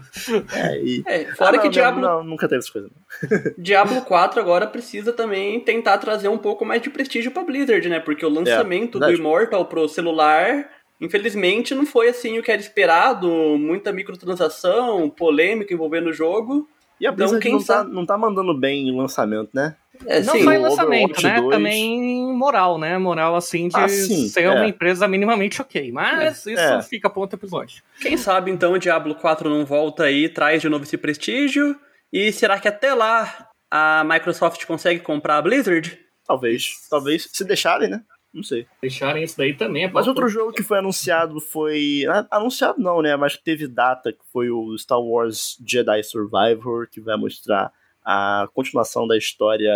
É, e... É, fora Ah, que não, Diablo, Não, nunca teve essas coisas. não. [laughs] Diablo 4 agora precisa também tentar trazer um pouco mais de prestígio pra Blizzard, né? Porque o lançamento do É, verdade. Immortal pro celular, infelizmente, não foi assim o que era esperado. Muita microtransação, polêmica envolvendo o jogo. E a Então, Blizzard quem não, tá, sabe- não tá mandando bem em lançamento, né? É, não sim, só em o lançamento, né? 2. Também moral, né? Moral assim de Ah, sim, ser é. uma empresa minimamente ok. Mas isso É. fica para outro episódio. Quem sabe então o Diablo 4 não volta aí, traz de novo esse prestígio. E será que até lá a Microsoft consegue comprar a Blizzard? Talvez. Talvez. Se deixarem, né? Não sei. Deixarem isso daí também é Mas outro jogo que foi anunciado foi. ah, Anunciado não, né? Mas que teve data, que foi o Star Wars Jedi Survivor, que vai mostrar a continuação da história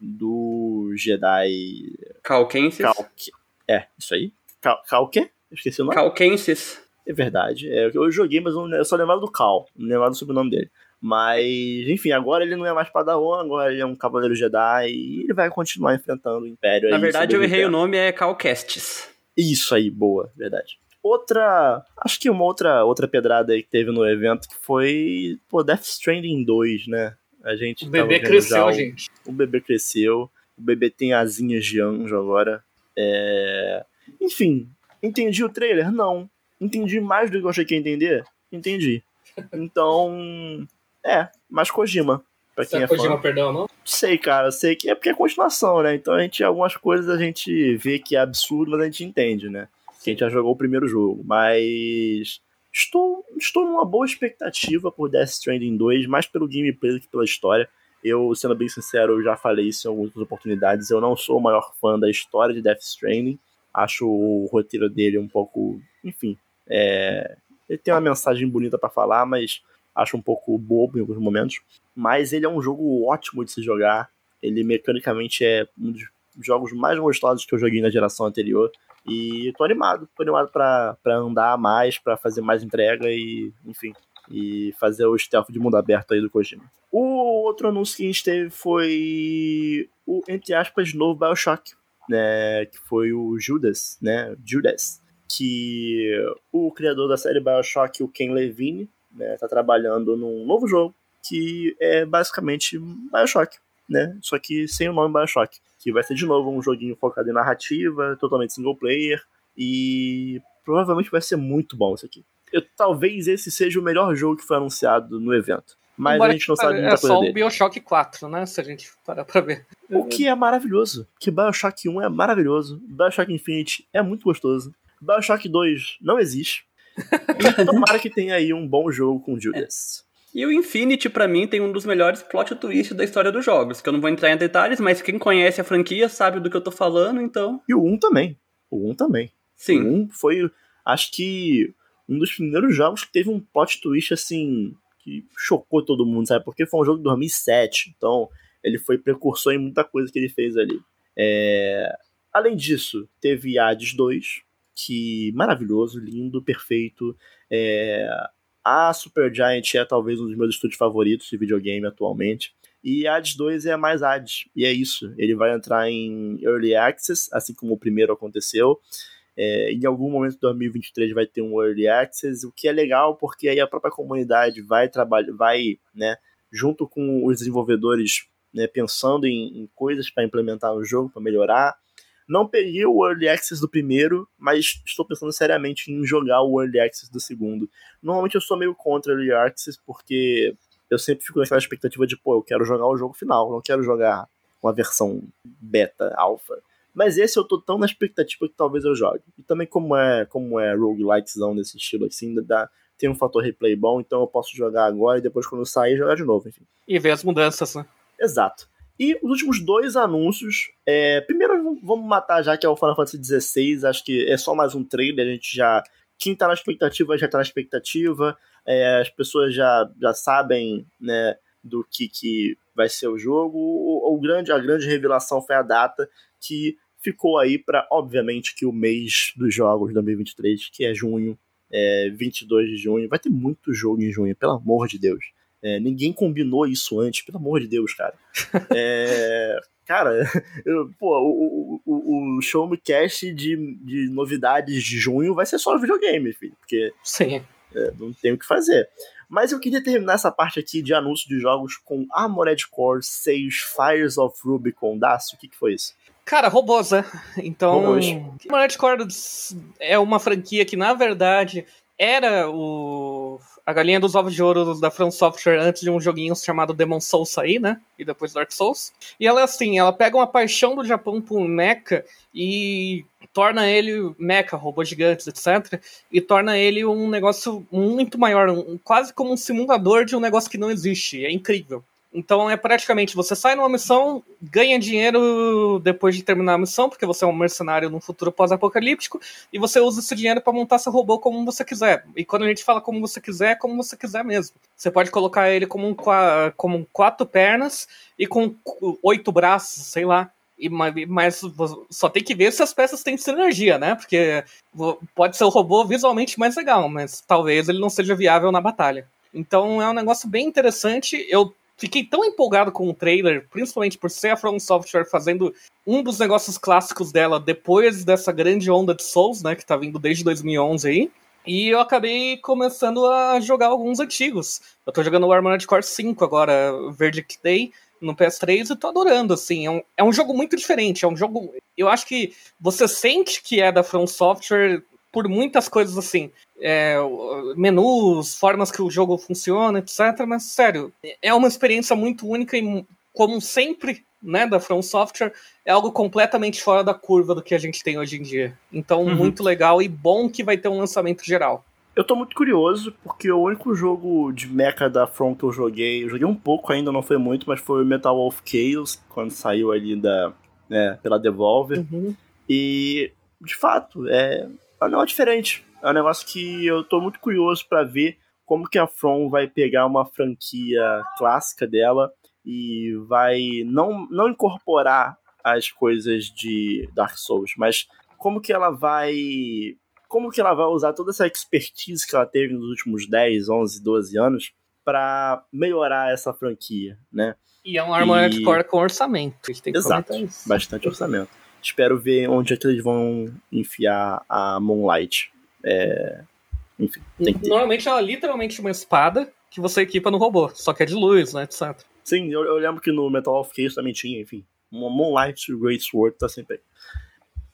do Jedi. Calquenses? Cal... É, isso aí. Cal, Cal o quê? Eu esqueci o nome. Calquenses. É verdade. É, eu joguei, mas eu só lembrava do Cal. Não lembrava do sobrenome dele. Mas, enfim, agora ele não é mais Padawan, agora ele é um Cavaleiro Jedi e ele vai continuar enfrentando o Império. Na aí, verdade, eu errei o nome, é Calcastes. Isso aí, boa, verdade. Outra. Acho que uma outra, outra pedrada aí que teve no evento que foi. Pô, Death Stranding 2, né? A gente. O bebê cresceu, o- gente. O bebê cresceu. O bebê tem asinhas de anjo agora. É... Enfim, entendi o trailer? Não. Entendi mais do que eu achei que ia entender? Entendi. Então. É, mais Kojima. Pra quem é fã. Kojima perdeu a mão? Sei, cara, sei que é porque é continuação, né? Então a gente, algumas coisas a gente vê que é absurdo, mas a gente entende, né? Que a gente já jogou o primeiro jogo. Mas estou, estou numa boa expectativa por Death Stranding 2, mais pelo gameplay do que pela história. Eu, sendo bem sincero, eu já falei isso em algumas oportunidades. Eu não sou o maior fã da história de Death Stranding. Acho o roteiro dele um pouco. Enfim. É, ele tem uma mensagem bonita pra falar, mas acho um pouco bobo em alguns momentos. Mas ele é um jogo ótimo de se jogar. Ele mecanicamente é um dos jogos mais gostosos que eu joguei na geração anterior. E tô animado, tô animado pra, andar mais, pra fazer mais entrega e, enfim, e fazer o stealth de mundo aberto aí do Kojima. O outro anúncio que a gente teve foi o, entre aspas, novo Bioshock, né, que foi o Judas, né, Judas, que o criador da série Bioshock, o Ken Levine, né, tá trabalhando num novo jogo que é basicamente Bioshock, né? Só que sem o nome Bioshock. Que vai ser de novo um joguinho focado em narrativa, totalmente single player. E provavelmente vai ser muito bom isso aqui. Eu, talvez esse seja o melhor jogo que foi anunciado no evento. Mas Embora a gente não sabe é muita só coisa o dele. Bioshock 4, né? Se a gente parar pra ver. O que é maravilhoso. Que Bioshock 1 é maravilhoso. Bioshock Infinite é muito gostoso. Bioshock 2 não existe. E [laughs] tomara que tenha aí um bom jogo com Judas. E o Infinity, pra mim, tem um dos melhores plot twists da história dos jogos. Que eu não vou entrar em detalhes, mas quem conhece a franquia sabe do que eu tô falando, então. E o 1 também. O 1 também. Sim. O 1 foi, acho que, um dos primeiros jogos que teve um plot twist, assim, que chocou todo mundo, sabe? Porque foi um jogo de 2007, então ele foi precursor em muita coisa que ele fez ali. É, Além disso, teve Hades 2, que maravilhoso, lindo, perfeito. É, A Supergiant é talvez um dos meus estúdios favoritos de videogame atualmente. E Hades 2 é mais Hades. E é isso. Ele vai entrar em Early Access, assim como o primeiro aconteceu. É, em algum momento de 2023 vai ter um Early Access, o que é legal porque aí a própria comunidade vai trabalhar, vai, né, junto com os desenvolvedores, né, pensando em, em coisas para implementar no jogo, para melhorar. Não peguei o Early Access do primeiro, mas estou pensando seriamente em jogar o Early Access do segundo. Normalmente eu sou meio contra o Early Access porque eu sempre fico naquela expectativa de, pô, eu quero jogar o jogo final, não quero jogar uma versão beta, alpha. Mas esse eu tô tão na expectativa que talvez eu jogue. E também como é, como é roguelikezão desse estilo assim, dá, tem um fator replay bom, então eu posso jogar agora e depois quando eu sair jogar de novo, enfim. E ver as mudanças, né? Exato. E os últimos dois anúncios. É, primeiro, vamos matar já que é o Final Fantasy XVI. Acho que é só mais um trailer. A gente já. Quem tá na expectativa já tá na expectativa. É, as pessoas já, já sabem né, do que, que vai ser o jogo. O, o grande, a grande revelação foi a data que ficou aí para, obviamente, que o mês dos jogos de 2023, que é junho, é, 22 de junho. Vai ter muito jogo em junho, pelo amor de Deus. É, ninguém combinou isso antes, pelo amor de Deus, cara. [laughs] É, cara, [laughs] eu, pô, o, o, o show me cast de, de novidades de junho vai ser só videogame, filho, porque Sim. é, não tem o que fazer. Mas eu queria terminar essa parte aqui de anúncio de jogos com Armored Core 6 Fires of Rubicon. Dácio, o que, que foi isso? Cara, robôs, né? Então, Robôs. Armored Core é uma franquia que, na verdade, era o a galinha dos ovos de ouro da From Software antes de um joguinho chamado Demon Souls sair, né? E depois Dark Souls. E ela é assim, ela pega uma paixão do Japão por mecha e torna ele mecha, robôs gigantes, etc. E torna ele um negócio muito maior, um- quase como um simulador de um negócio que não existe. É incrível. Então é praticamente você sai numa missão, ganha dinheiro depois de terminar a missão, porque você é um mercenário num futuro pós-apocalíptico, e você usa esse dinheiro para montar seu robô como você quiser. E quando a gente fala como você quiser, é como você quiser mesmo. Você pode colocar ele como, um, como quatro pernas e com oito braços, sei lá. E, mas só tem que ver se as peças têm sinergia, né? Porque pode ser o robô visualmente mais legal, mas talvez ele não seja viável na batalha. Então é um negócio bem interessante. Eu fiquei tão empolgado com o trailer, principalmente por ser a From Software fazendo um dos negócios clássicos dela depois dessa grande onda de Souls, né, que tá vindo desde 2011 aí. E eu acabei começando a jogar alguns antigos. Eu tô jogando o Armored Core 5 agora, Verdict Day, no PS3 e tô adorando, assim. É um, é um jogo muito diferente, é um jogo... Eu acho que você sente que é da From Software por muitas coisas assim. É, menus, formas que o jogo funciona, etc. Mas, sério, é uma experiência muito única e, como sempre, né, da From Software, é algo completamente fora da curva do que a gente tem hoje em dia. Então, uhum. muito legal e bom que vai ter um lançamento geral. Eu tô muito curioso, porque o único jogo de mecha da From que eu joguei, eu joguei um pouco ainda, não foi muito, mas foi Metal Wolf Chaos, quando saiu ali da, né, pela Devolver. Uhum. E, de fato, é, é um negócio diferente. É um negócio que eu tô muito curioso para ver como que a From vai pegar uma franquia clássica dela e vai não, não incorporar as coisas de Dark Souls, mas como que ela vai como que ela vai usar toda essa expertise que ela teve nos últimos 10, 11, 12 anos para melhorar essa franquia, né? E é um Armored e... Core com orçamento, a gente tem que Exato, bastante orçamento. Espero ver onde é que eles vão enfiar a Moonlight. É... Enfim, Normalmente ela é literalmente uma espada que você equipa no robô, só que é de luz, né, etc. Sim, eu, eu lembro que no Metal of Case também tinha, enfim. Uma Moonlight Great Sword tá sempre aí.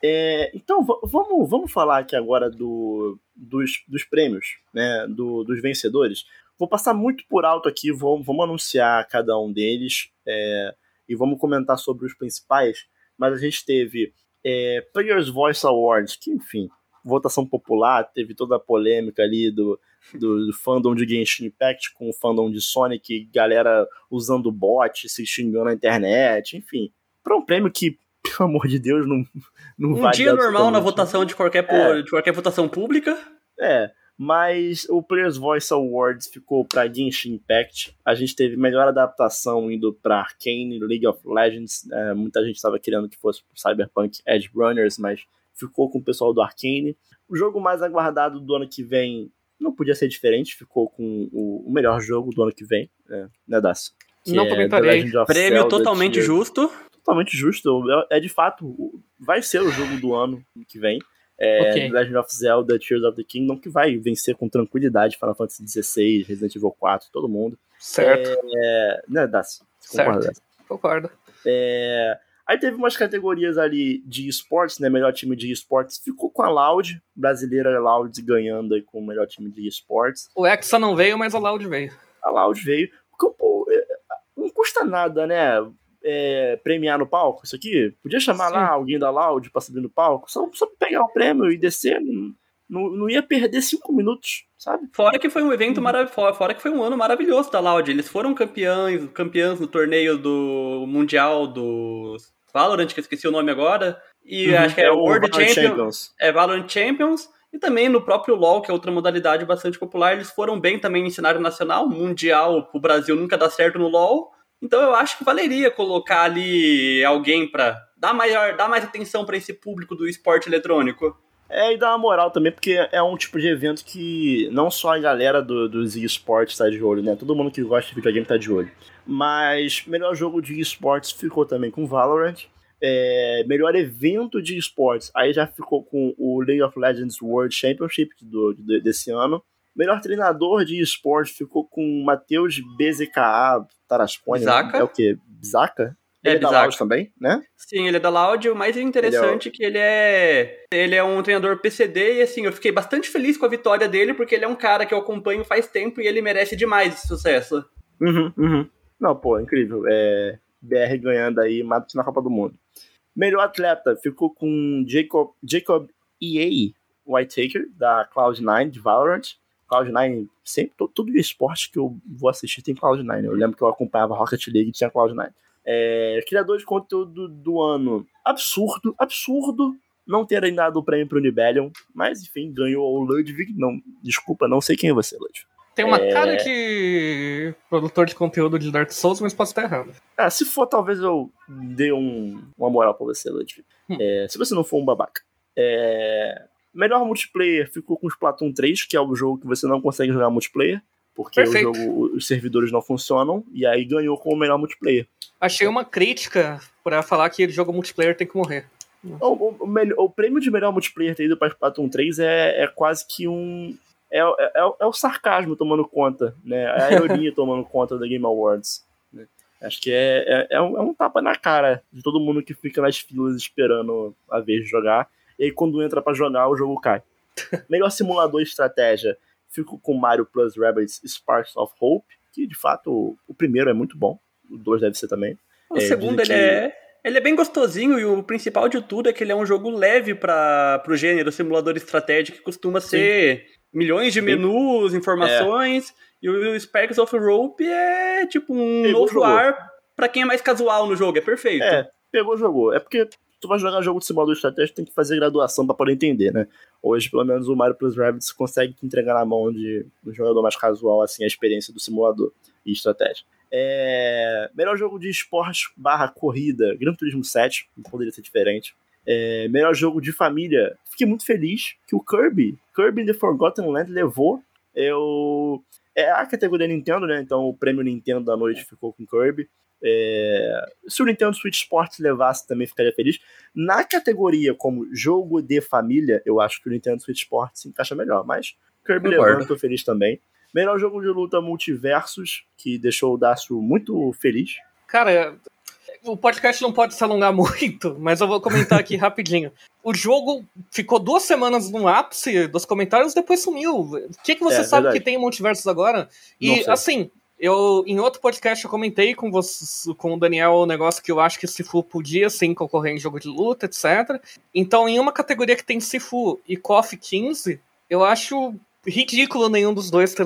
É, então, vamos, vamos falar aqui agora do, dos, dos prêmios, né, do, dos vencedores. Vou passar muito por alto aqui, vamos, vamos anunciar cada um deles é, e vamos comentar sobre os principais mas a gente teve é, Players Voice Awards, que enfim, votação popular, teve toda a polêmica ali do, do, do, fandom de Genshin Impact com o fandom de Sonic, galera usando bot, se xingando na internet, enfim. Para um prêmio que, pelo amor de Deus, não, não um dia normal na votação de qualquer, é. de qualquer votação pública. É, mas o Players Voice Awards ficou para Genshin Impact. A gente teve melhor adaptação indo para Arcane, League of Legends. É, muita gente estava querendo que fosse pro Cyberpunk Edge Runners, mas ficou com o pessoal do Arcane. O jogo mais aguardado do ano que vem não podia ser diferente, ficou com o, o melhor jogo do ano que vem, é, né, Dácio? Não é comentarei. Prêmio Zelda, totalmente justo. Totalmente justo. É, é de fato, vai ser o jogo do ano que vem é, okay. Legend of Zelda Tears of the Kingdom, que vai vencer com tranquilidade Final Fantasy XVI, Resident Evil 4, todo mundo. Certo. É, né, Daci? Concorda? Concordo. É, aí teve umas categorias ali de esportes, né? Melhor time de esportes. Ficou com a Loud, brasileira Loud ganhando aí com o melhor time de esportes. O Hexa não veio, mas a Loud veio. A Loud veio. Porque, pô, é, não custa nada, né? É, premiar no palco isso aqui? Podia chamar Sim. lá alguém da Loud pra subir no palco? Só, só pegar o prêmio e descer. Não, não ia perder cinco minutos, sabe? Fora que foi um evento uhum. maravilhoso, fora que foi um ano maravilhoso da Loud. Eles foram campeões, campeões no torneio do Mundial do Valorant, que eu esqueci o nome agora. E uhum, acho que é, é World Champions, Champions. É Valorant Champions. E também no próprio LoL, que é outra modalidade bastante popular, eles foram bem também em cenário nacional. Mundial, o Brasil nunca dá certo no LoL. Então eu acho que valeria colocar ali alguém para dar maior, dar mais atenção para esse público do esporte eletrônico. É, e dar uma moral também, porque é um tipo de evento que não só a galera do, dos esportes tá de olho, né? Todo mundo que gosta de videogame tá de olho. Mas melhor jogo de esportes ficou também com Valorant. É, melhor evento de esportes, aí já ficou com o League of Legends World Championship do, do desse ano. Melhor treinador de esporte ficou com Matheus BZKA Tarascone. Bizaka? É o quê? Bizaka? Ele é, é da Loud também, né? Sim, ele é da Loud. O mais interessante é, o... é que ele é ele é um treinador PCD e assim, eu fiquei bastante feliz com a vitória dele porque ele é um cara que eu acompanho faz tempo e ele merece demais esse sucesso. Uhum, uhum. Não, pô, incrível. É, BR ganhando aí, mata na Copa do Mundo. Melhor atleta ficou com Jacob, Jacob EA Whitaker, da Cloud9 de Valorant. Cloud9, sempre, todo, esporte que eu vou assistir tem Cloud9. Eu lembro que eu acompanhava Rocket League e tinha Cloud9. É, criador de conteúdo do ano, absurdo, absurdo não terem dado o prêmio pro Nibelion, mas enfim, ganhou o Ludwig. Não, desculpa, não sei quem é você, Ludwig. Tem uma é... cara de produtor de conteúdo de Dark Souls, mas posso estar errado. Ah, se for, talvez eu dê um, uma moral pra você, Ludwig. Hum. É, se você não for um babaca. É... Melhor multiplayer ficou com o Splatoon 3, que é o jogo que você não consegue jogar multiplayer, porque o jogo, os servidores não funcionam, e aí ganhou com o melhor multiplayer. Achei uma crítica para falar que jogo multiplayer tem que morrer. O, o, o, o, prêmio de melhor multiplayer ter ido para Splatoon 3 é, é quase que um. É, é, é, é, o sarcasmo tomando conta, né? É a ironia [laughs] tomando conta da Game Awards. Né? Acho que é, é, é, um, é um tapa na cara de todo mundo que fica nas filas esperando a vez de jogar. E aí, quando entra para jogar, o jogo cai. [laughs] Melhor simulador de estratégia. Fico com Mario Plus Rabbids Sparks of Hope, que de fato o primeiro é muito bom. O 2 deve ser também. O é, segundo ele é ele é bem gostosinho e o principal de tudo é que ele é um jogo leve para o gênero simulador estratégico, que costuma ser Sim. milhões de menus, informações. É. E o Sparks of Rope é tipo um pegou, novo jogou. ar para quem é mais casual no jogo, é perfeito. É, pegou, jogou. É porque tu vai jogar jogo de simulador estratégico, tem que fazer graduação para poder entender, né? Hoje, pelo menos, o Mario Plus Rabbids consegue te entregar na mão de um jogador mais casual, assim, a experiência do simulador e estratégia. É... Melhor jogo de esporte barra corrida, Gran Turismo 7, não poderia ser diferente. É... Melhor jogo de família, fiquei muito feliz que o Kirby, Kirby The Forgotten Land levou. Eu... É a categoria Nintendo, né? Então o prêmio Nintendo da noite ficou com Kirby. É... Se o Nintendo Switch Sports levasse, também ficaria feliz. Na categoria como jogo de família, eu acho que o Nintendo Switch Sports se encaixa melhor, mas Kirby levando, tô feliz também. Melhor jogo de luta multiversos, que deixou o Dácio muito feliz. Cara, o podcast não pode se alongar [laughs] muito, mas eu vou comentar aqui rapidinho. O jogo ficou duas semanas no ápice dos comentários, depois sumiu. O que, que você é, sabe verdade. que tem em multiversos agora? E assim, eu em outro podcast eu comentei com você, com o Daniel o negócio que eu acho que Sifu podia sim concorrer em jogo de luta, etc. Então, em uma categoria que tem Sifu e KOF 15, eu acho ridículo nenhum dos dois ter,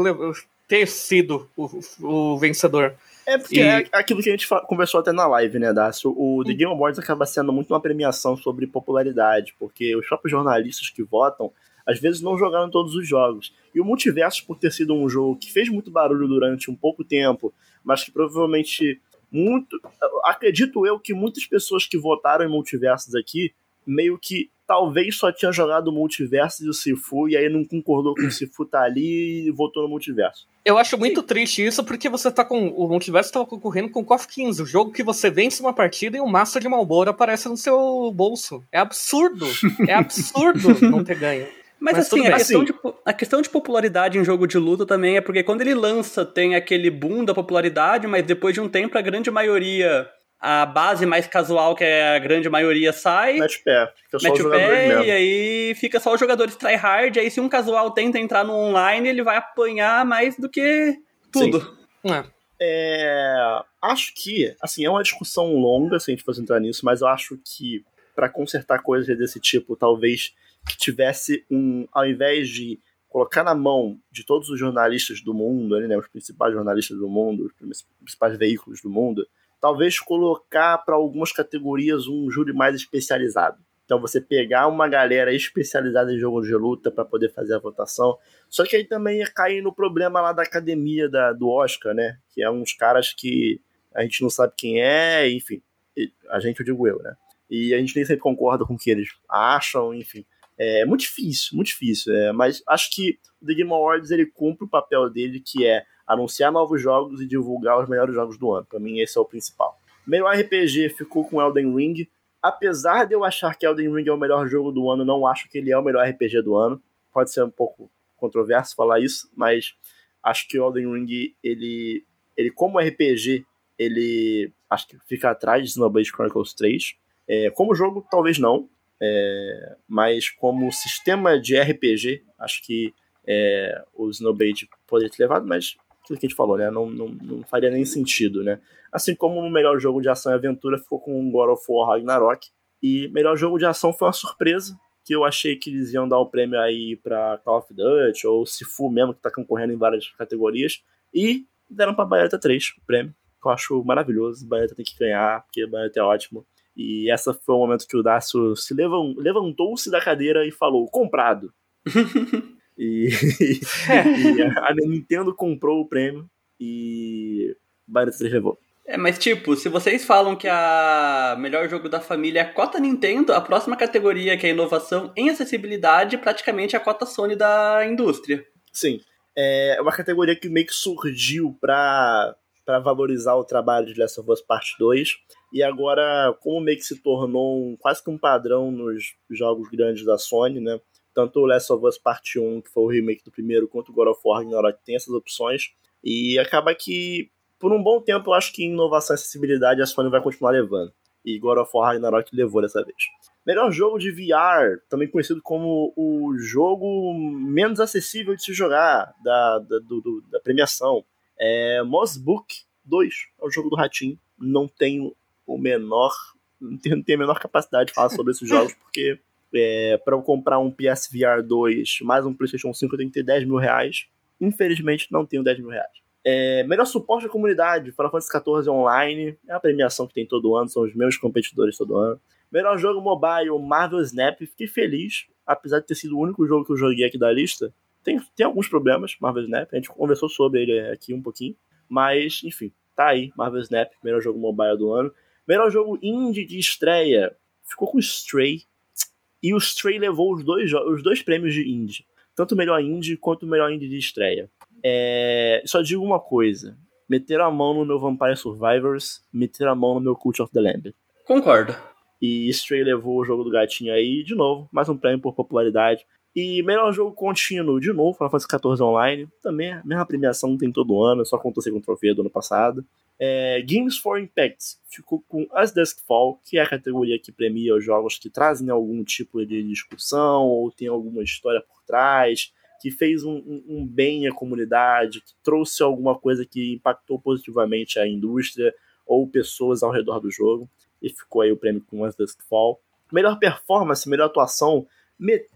ter sido o, o vencedor. É porque e... é aquilo que a gente conversou até na live, né, Dácio? O The Game Awards acaba sendo muito uma premiação sobre popularidade, porque os próprios jornalistas que votam, às vezes não jogaram todos os jogos. E o Multiverso, por ter sido um jogo que fez muito barulho durante um pouco tempo, mas que provavelmente muito. Acredito eu que muitas pessoas que votaram em multiversos aqui meio que talvez só tinha jogado o multiverso e o Sifu, e aí não concordou com o Sifu tá ali e votou no multiverso. Eu acho muito Sim. triste isso, porque você tá com. O multiverso tava concorrendo com o KOF 15, o jogo que você vence uma partida e um maço de Malboro aparece no seu bolso. É absurdo! É absurdo [laughs] não ter ganho. Mas, Mas assim, a questão, de, a questão de popularidade em jogo de luta também é porque quando ele lança tem aquele boom da popularidade, mas depois de um tempo a grande maioria a base mais casual, que é a grande maioria, sai. Mete pé. Fica só mete o pé mesmo. e aí fica só os jogadores tryhard. Aí se um casual tenta entrar no online, ele vai apanhar mais do que tudo. É. É, acho que, assim, é uma discussão longa se a gente fosse entrar nisso, mas eu acho que para consertar coisas desse tipo, talvez que tivesse um, ao invés de colocar na mão de todos os jornalistas do mundo, né, os principais jornalistas do mundo, os principais veículos do mundo, talvez colocar para algumas categorias um júri mais especializado. Então você pegar uma galera especializada em jogos de luta para poder fazer a votação. Só que aí também ia cair no problema lá da academia da, do Oscar, né? Que é uns caras que a gente não sabe quem é, enfim. A gente, eu digo eu, né? E a gente nem sempre concorda com o que eles acham, enfim. É muito difícil, muito difícil. É, mas acho que o The Game Awards ele cumpre o papel dele, que é anunciar novos jogos e divulgar os melhores jogos do ano. Para mim, esse é o principal. Melhor RPG ficou com Elden Ring. Apesar de eu achar que Elden Ring é o melhor jogo do ano, não acho que ele é o melhor RPG do ano. Pode ser um pouco controverso falar isso, mas acho que Elden Ring, ele, ele como RPG, ele acho que fica atrás de Xenoblade Chronicles 3. É, como jogo, talvez não, é, mas como sistema de RPG, acho que é, o Xenoblade poderia ter levado, mas aquilo que a gente falou, né? Não, não, não faria nem sentido, né? Assim como o melhor jogo de ação e aventura ficou com God of War Ragnarok. E melhor jogo de ação foi uma surpresa. que eu achei que eles iam dar o prêmio aí pra Call of Duty, ou Sifu mesmo, que tá concorrendo em várias categorias. E deram pra Bayonetta 3 o prêmio, que eu acho maravilhoso. Bayonetta tem que ganhar, porque Bayonetta é ótimo. E essa foi o momento que o Dácio se levantou-se da cadeira e falou: comprado. [laughs] e, e a Nintendo comprou o prêmio e Bayonetta 3 levou. É, mas tipo, se vocês falam que a melhor jogo da família é a cota Nintendo, a próxima categoria, que é inovação em acessibilidade, praticamente é a cota Sony da indústria. Sim. É uma categoria que meio que surgiu pra, pra valorizar o trabalho de Last of Us Part 2. E agora, como meio que se tornou um, quase que um padrão nos jogos grandes da Sony, né? Tanto o Last of Us Part 1, que foi o remake do primeiro, quanto o God of War Ragnarok tem essas opções. E acaba que por um bom tempo, eu acho que inovação e acessibilidade a Sony vai continuar levando. E God of War Ragnarok levou dessa vez. Melhor jogo de VR, também conhecido como o jogo menos acessível de se jogar da, da, do, do, da premiação, é Moss Book 2, é o jogo do Ratinho. Não tenho o menor. Não tenho, a menor capacidade de falar sobre esses [laughs] jogos, porque é, para eu comprar um PSVR 2 mais um PlayStation 5 eu tenho que ter 10 mil reais. Infelizmente, não tenho 10 mil reais. É, melhor suporte da comunidade, Final Fantasy XIV Online, é a premiação que tem todo ano, são os meus competidores todo ano. Melhor jogo mobile, Marvel Snap, fiquei feliz, apesar de ter sido o único jogo que eu joguei aqui da lista. Tem, tem alguns problemas, Marvel Snap, a gente conversou sobre ele aqui um pouquinho, mas enfim, tá aí, Marvel Snap, melhor jogo mobile do ano. Melhor jogo indie de estreia, ficou com Stray, e o Stray levou os dois, os dois prêmios de indie, tanto o melhor indie quanto o melhor indie de estreia. É, só digo uma coisa: meteram a mão no meu Vampire Survivors, meteram a mão no meu Cult of the Lamb. Concordo. E Stray levou o jogo do gatinho aí, de novo, mais um prêmio por popularidade. E melhor jogo contínuo, de novo, Final Fantasy XIV Online. Também a mesma premiação tem todo ano, só contou segundo troféu do ano passado. É, Games for Impact ficou com As Dusk Fall, que é a categoria que premia os jogos que trazem algum tipo de discussão ou tem alguma história por trás que fez um, um, um, bem à comunidade, que trouxe alguma coisa que impactou positivamente a indústria ou pessoas ao redor do jogo. E ficou aí o prêmio com As Dusk Fall. Melhor performance, melhor atuação,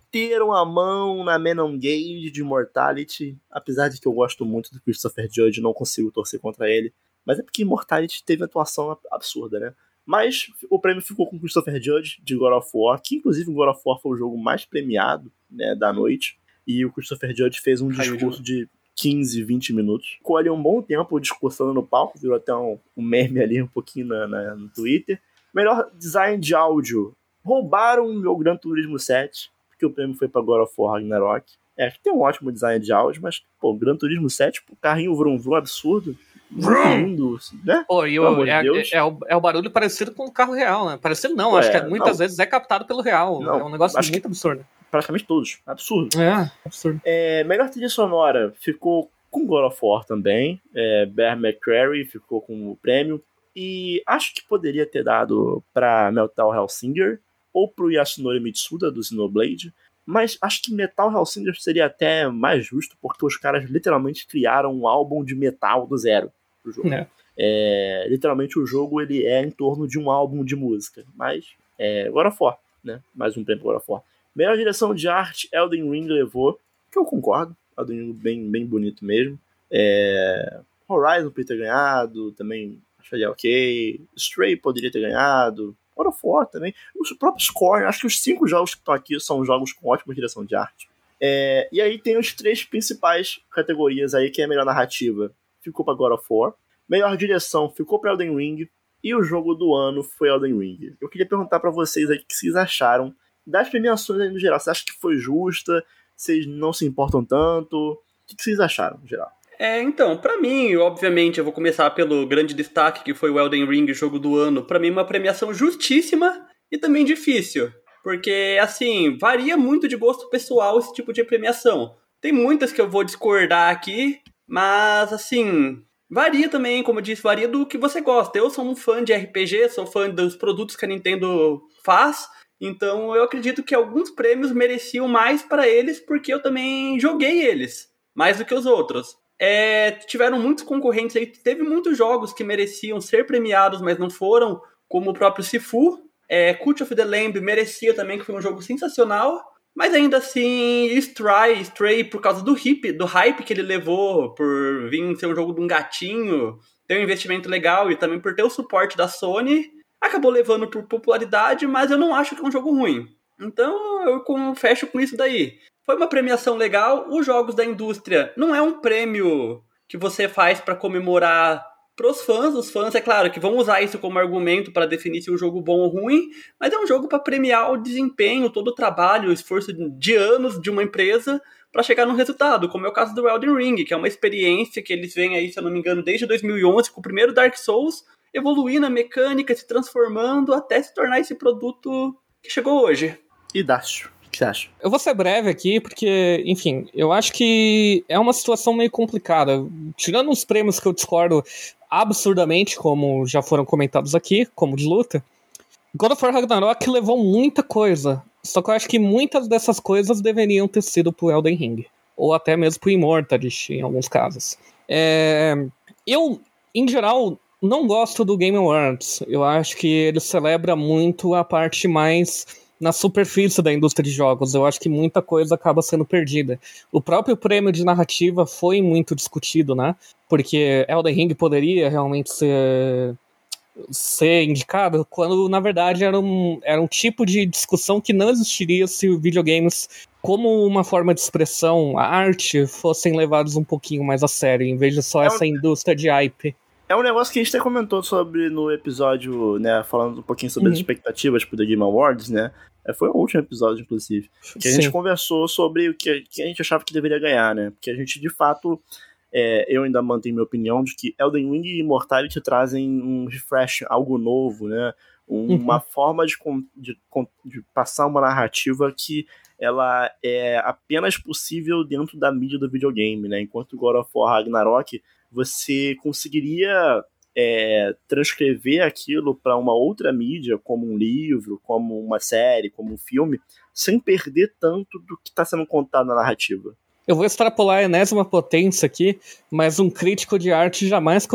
meteram a mão na Menon Gage de Immortality, apesar de que eu gosto muito do Christopher Judge, não consigo torcer contra ele. Mas é porque Immortality teve atuação absurda, né? Mas o prêmio ficou com Christopher Judge de God of War, que inclusive o God of War foi o jogo mais premiado né, da noite e o Christopher Judge fez um discurso de 15, 20 minutos. Ficou ali um bom tempo discursando no palco, virou até um, um meme ali um pouquinho na, na, no Twitter. Melhor design de áudio. Roubaram o meu Gran Turismo 7, porque o prêmio foi para God of War Ragnarok. É, que tem um ótimo design de áudio, mas, pô, Gran Turismo 7, pô, carrinho vrum vrum absurdo. Lindo, né? Pô, e o, é, de é, é, o, é o barulho parecido com o carro real, né? Parecido não, acho que muitas não. vezes é captado pelo real. Não, é um negócio muito que... absurdo praticamente todos. Absurdo. É, absurdo. É, melhor trilha sonora ficou com God of War também. É, Bear McCreary ficou com o prêmio. E acho que poderia ter dado pra Metal Hellsinger ou pro Yasunori Mitsuda do Xenoblade. Mas acho que Metal Hellsinger seria até mais justo, porque os caras literalmente criaram um álbum de metal do zero pro jogo. É. É, literalmente o jogo ele é em torno de um álbum de música. Mas é God of War, né? Mais um prêmio God of War. Melhor direção de arte, Elden Ring levou, que eu concordo. Elden Ring bem, bem bonito mesmo. É... Horizon poderia ter ganhado, também acharia ok. Stray poderia ter ganhado. God of War também. Os próprios Score, acho que os cinco jogos que estão aqui são jogos com ótima direção de arte. É... e aí tem os três principais categorias aí, que é a melhor narrativa. Ficou para God of War. Melhor direção ficou para Elden Ring. E o jogo do ano foi Elden Ring. Eu queria perguntar para vocês aí o que vocês acharam das premiações aí no geral. Você acha que foi justa? Vocês não se importam tanto? O que vocês acharam, no geral? É, então, para mim, obviamente, eu vou começar pelo grande destaque que foi o Elden Ring, jogo do ano. Para mim, uma premiação justíssima e também difícil. Porque, assim, varia muito de gosto pessoal esse tipo de premiação. Tem muitas que eu vou discordar aqui, mas, assim, varia também, como eu disse, varia do que você gosta. Eu sou um fã de RPG, sou fã dos produtos que a Nintendo faz, então eu acredito que alguns prêmios mereciam mais para eles porque eu também joguei eles, mais do que os outros. É, tiveram muitos concorrentes aí, teve muitos jogos que mereciam ser premiados, mas não foram, como o próprio Sifu. É, Cult of the Lamb merecia também, que foi um jogo sensacional. Mas ainda assim, Stray, Stray por causa do hip, do hype que ele levou, por vir ser um jogo de um gatinho, ter um investimento legal e também por ter o suporte da Sony, acabou levando por popularidade, mas eu não acho que é um jogo ruim. Então eu fecho com isso daí. Foi uma premiação legal. Os jogos da indústria não é um prêmio que você faz para comemorar pros fãs. Os fãs, é claro, que vão usar isso como argumento para definir se um jogo bom ou ruim, mas é um jogo para premiar o desempenho, todo o trabalho, o esforço de anos de uma empresa para chegar no resultado, como é o caso do Elden Ring, que é uma experiência que eles vêm aí, se eu não me engano, desde 2011 com o primeiro Dark Souls, evoluindo a mecânica, se transformando até se tornar esse produto que chegou hoje. E Dácio, o que você acha? Eu vou ser breve aqui, porque, enfim, eu acho que é uma situação meio complicada. Tirando os prêmios que eu discordo absurdamente, como já foram comentados aqui, como de luta, God of War Ragnarok levou muita coisa. Só que eu acho que muitas dessas coisas deveriam ter sido pro Elden Ring. Ou até mesmo pro Immortalist, em alguns casos. É... Eu, em geral, não gosto do Game Awards. Eu acho que ele celebra muito a parte mais na superfície da indústria de jogos. Eu acho que muita coisa acaba sendo perdida. O próprio prêmio de narrativa foi muito discutido, né? Porque Elden Ring poderia realmente ser ser indicado quando na verdade era um, era um tipo de discussão que não existiria se videogames como uma forma de expressão, a arte, fossem levados um pouquinho mais a sério, em vez de só é essa um... indústria de hype. É um negócio que a gente até comentou sobre no episódio, né, falando um pouquinho sobre uhum. as expectativas pro The Game Awards, né? É, foi o último episódio, inclusive. Que a Sim. gente conversou sobre o que, que, a gente achava que deveria ganhar, né? Porque a gente, de fato, é, eu ainda mantenho minha opinião de que Elden Ring e Immortality trazem um refresh, algo novo, né? Um, uhum. Uma forma de, de, de passar uma narrativa que ela é apenas possível dentro da mídia do videogame, né? Enquanto God of War Ragnarok você conseguiria é, transcrever aquilo para uma outra mídia, como um livro, como uma série, como um filme, sem perder tanto do que está sendo contado na narrativa. Eu vou extrapolar a enésima potência aqui, mas um crítico de arte jamais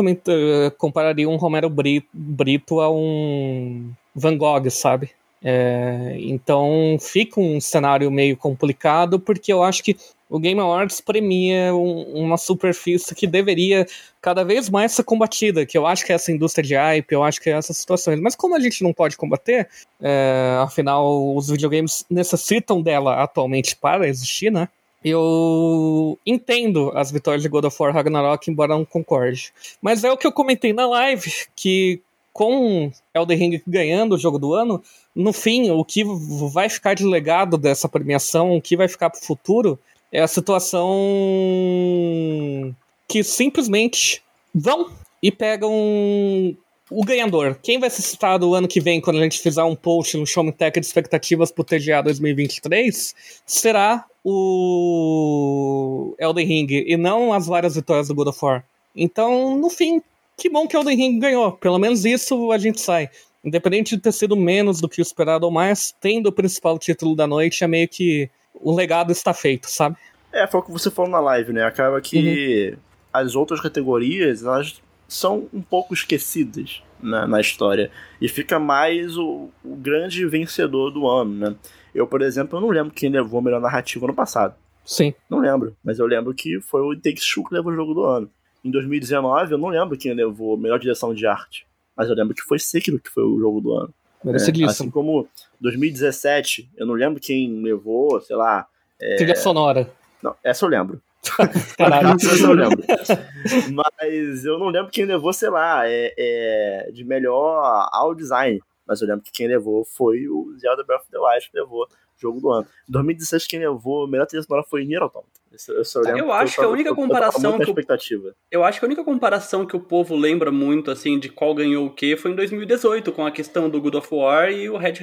compararia um Romero Brito a um Van Gogh, sabe? É, então fica um cenário meio complicado, porque eu acho que o Game Awards premia um, uma superfície que deveria cada vez mais ser combatida, que eu acho que é essa indústria de hype, eu acho que é essas situações. Mas como a gente não pode combater, é, afinal os videogames necessitam dela atualmente para existir, né? Eu entendo as vitórias de God of War Ragnarok, embora não concorde. Mas é o que eu comentei na live, que com Elden Ring ganhando o jogo do ano, no fim, o que vai ficar de legado dessa premiação, o que vai ficar pro futuro, é a situação que simplesmente vão e pegam o ganhador. Quem vai ser citado ano que vem, quando a gente fizer um post no Show Me Tech de expectativas pro TGA 2023, será o Elden Ring e não as várias vitórias do God of War. Então, no fim, que bom que Elden Ring ganhou. Pelo menos isso a gente sai. Independente de ter sido menos do que o esperado ou mais, tendo o principal título da noite, é meio que o legado está feito, sabe? É, foi o que você falou na live, né? Acaba que uhum. as outras categorias, elas são um pouco esquecidas na, na história. E fica mais o, o, grande vencedor do ano, né? Eu, por exemplo, eu não lembro quem levou a melhor narrativa no passado. Sim. Não lembro, mas eu lembro que foi o Takes Two que levou o jogo do ano. Em 2019, eu não lembro quem levou a melhor direção de arte, mas eu lembro que foi Sekiro que foi o jogo do ano. É, assim como 2017, eu não lembro quem levou, sei lá. É... Trilha sonora. Não, essa eu lembro. [laughs] Caralho. [laughs] essa eu lembro. Mas eu não lembro quem levou, sei lá, é, é, de melhor ao design. Mas eu lembro que quem levou foi o Zelda Breath of the Wild que levou jogo do ano. Em 2016, quem levou a melhor trilha sonora foi Nier Automata. Eu, acho que a única comparação que eu, eu acho que a única comparação que o povo lembra muito assim de qual ganhou o que foi em 2018 com a questão do God of War e o Red,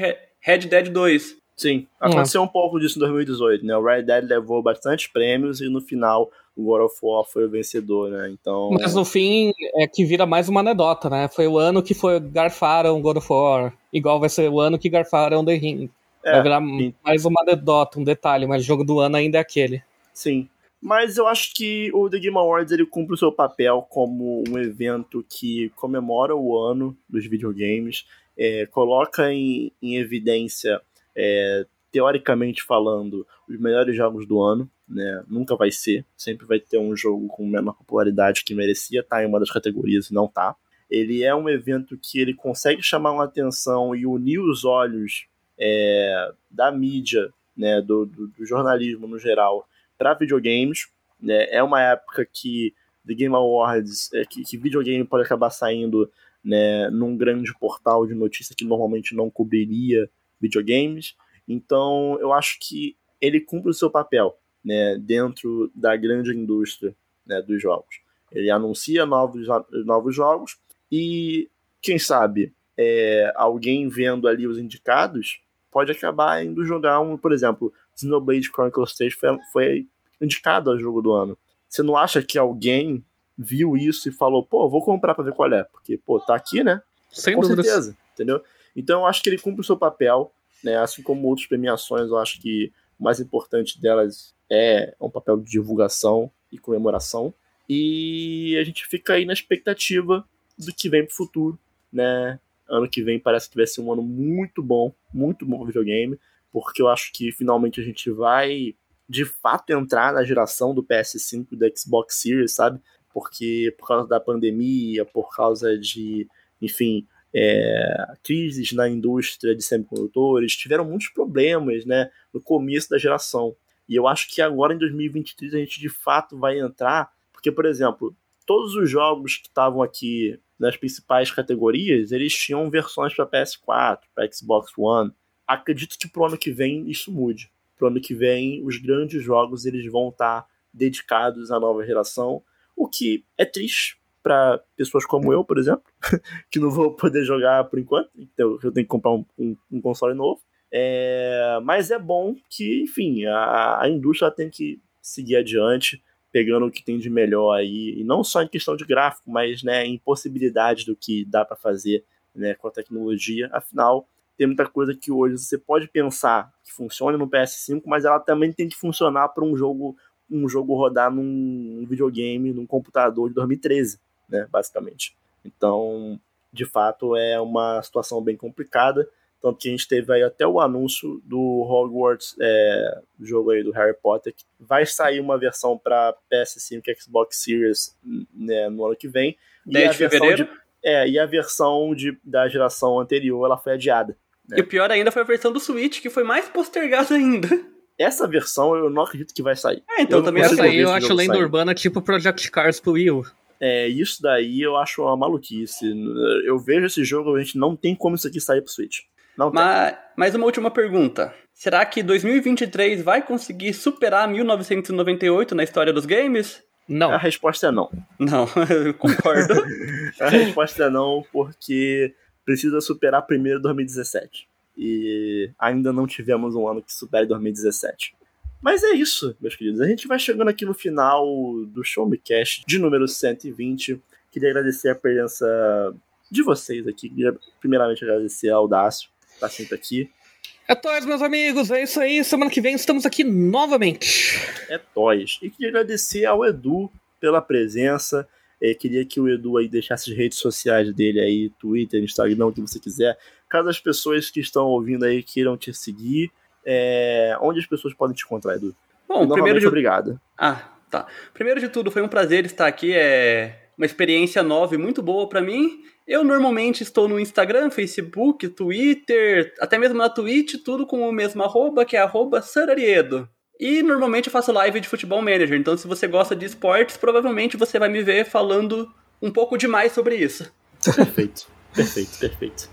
Red Dead 2. Sim, aconteceu hum. um pouco disso em 2018, né? O Red Dead levou bastante prêmios e no final o God of War foi o vencedor, né? Então. Mas no fim é que vira mais uma anedota, né? Foi o ano que foi garfaram God of War, igual vai ser o ano que garfaram The Ring. É, vai virar sim. mais uma anedota, um detalhe, mas o jogo do ano ainda é aquele. Sim. Mas eu acho que o The Game Awards ele cumpre o seu papel como um evento que comemora o ano dos videogames, é, coloca em, em evidência, é, teoricamente falando, os melhores jogos do ano. Né? Nunca vai ser, sempre vai ter um jogo com menor popularidade que merecia estar em uma das categorias e não tá. Ele é um evento que ele consegue chamar uma atenção e unir os olhos é, da mídia, né, do, do, do jornalismo no geral, para videogames. Né? É uma época que The Game Awards, é, que, que videogame pode acabar saindo né, num grande portal de notícia que normalmente não cobriria videogames. Então, eu acho que ele cumpre o seu papel né, dentro da grande indústria né, dos jogos. Ele anuncia novos, novos jogos e, quem sabe, é, alguém vendo ali os indicados pode acabar indo jogar um, por exemplo, Xenoblade Chronicles 3 foi, foi indicado ao jogo do ano. Você não acha que alguém viu isso e falou, pô, vou comprar pra ver qual é? Porque, pô, tá aqui, né? Sem Com dúvidas. certeza, entendeu? Então eu acho que ele cumpre o seu papel, né? Assim como outras premiações, eu acho que o mais importante delas é um papel de divulgação e comemoração. E a gente fica aí na expectativa do que vem pro futuro, né? Ano que vem parece que vai ser um ano muito bom, muito bom videogame, porque eu acho que finalmente a gente vai de fato entrar na geração do PS5 e do Xbox Series, sabe? Porque por causa da pandemia, por causa de, enfim, é, crises na indústria de semicondutores, tiveram muitos problemas, né, no começo da geração. E eu acho que agora em 2023 a gente de fato vai entrar, porque, por exemplo, todos os jogos que estavam aqui nas principais categorias, eles tinham versões para PS4, para Xbox One. Acredito que pro ano que vem isso mude. Pro ano que vem, os grandes jogos eles vão estar dedicados à nova geração, o que é triste para pessoas como eu, por exemplo, [laughs] que não vou poder jogar por enquanto, então eu tenho que comprar um, um, um console novo. É, mas é bom que, enfim, a, a indústria tem que seguir adiante, pegando o que tem de melhor aí, e não só em questão de gráfico, mas né, em possibilidades do que dá para fazer né, com a tecnologia. Afinal, tem muita coisa que hoje você pode pensar que funciona no PS5, mas ela também tem que funcionar para um jogo um jogo rodar num videogame, num computador de 2013, né, basicamente. Então, de fato, é uma situação bem complicada. Tanto que a gente teve aí até o anúncio do Hogwarts, é, jogo aí do Harry Potter, que vai sair uma versão para PS5 e Xbox Series né, no ano que vem. 10 de fevereiro. De, é, e a versão de, da geração anterior ela foi adiada. E o pior ainda foi a versão do Switch, que foi mais postergada ainda. Essa versão eu não acredito que vai sair. É, então Eu também Essa aí eu acho lenda sair. urbana tipo Project Cars pro Wii U. É, isso daí eu acho uma maluquice. Eu vejo esse jogo, a gente não tem como isso aqui sair pro Switch. Não tem. Mas, mais uma última pergunta. Será que 2023 vai conseguir superar 1998 na história dos games? Não. A resposta é não. Não, [laughs] eu concordo. [laughs] A resposta é não, porque precisa superar primeiro 2017. E ainda não tivemos um ano que supere 2017. Mas é isso, meus queridos. A gente vai chegando aqui no final do Show Me Cash de número 120. Queria agradecer a presença de vocês aqui. Queria primeiramente agradecer ao Dácio, que tá sempre aqui. É nóis, meus amigos. É isso aí. Semana que vem estamos aqui novamente. É Toys. E queria agradecer ao Edu pela presença. É, queria que o Edu aí deixasse as redes sociais dele aí, Twitter, Instagram, o que você quiser. Caso as pessoas que estão ouvindo aí queiram te seguir, é, onde as pessoas podem te encontrar, Edu? Bom, primeiro de... obrigado. Ah, tá. Primeiro de tudo, foi um prazer estar aqui. É uma experiência nova e muito boa pra mim. Eu normalmente estou no Instagram, Facebook, Twitter, até mesmo na Twitch, tudo com o mesmo arroba, que é arroba Sarariedo. E normalmente eu faço live de futebol manager, então se você gosta de esportes, provavelmente você vai me ver falando um pouco demais sobre isso. Perfeito, [laughs] perfeito, perfeito.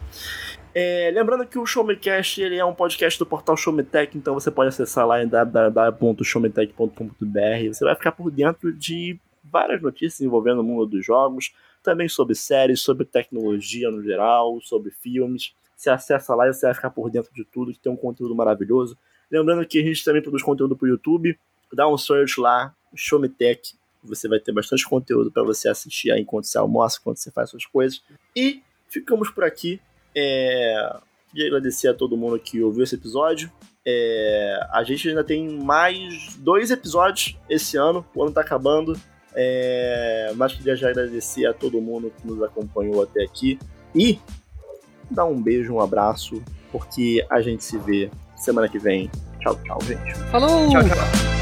É, lembrando que o Showmecast ele é um podcast do portal Showmetech, então você pode acessar lá em www.showmetech.com.br. Você vai ficar por dentro de várias notícias envolvendo o mundo dos jogos, também sobre séries, sobre tecnologia no geral, sobre filmes. Você acessa lá e você vai ficar por dentro de tudo, que tem um conteúdo maravilhoso. Lembrando que a gente também produz conteúdo para o YouTube. Dá um search lá, Showmetech. Você vai ter bastante conteúdo para você assistir aí enquanto você almoça, enquanto você faz suas coisas. E ficamos por aqui. É... Queria agradecer a todo mundo que ouviu esse episódio. É, a gente ainda tem mais dois episódios esse ano, o ano tá acabando. É, mas queria já agradecer a todo mundo que nos acompanhou até aqui. E dar um beijo, um abraço, porque a gente se vê semana que vem. Tchau, tchau, gente. Falou! Tchau, tchau.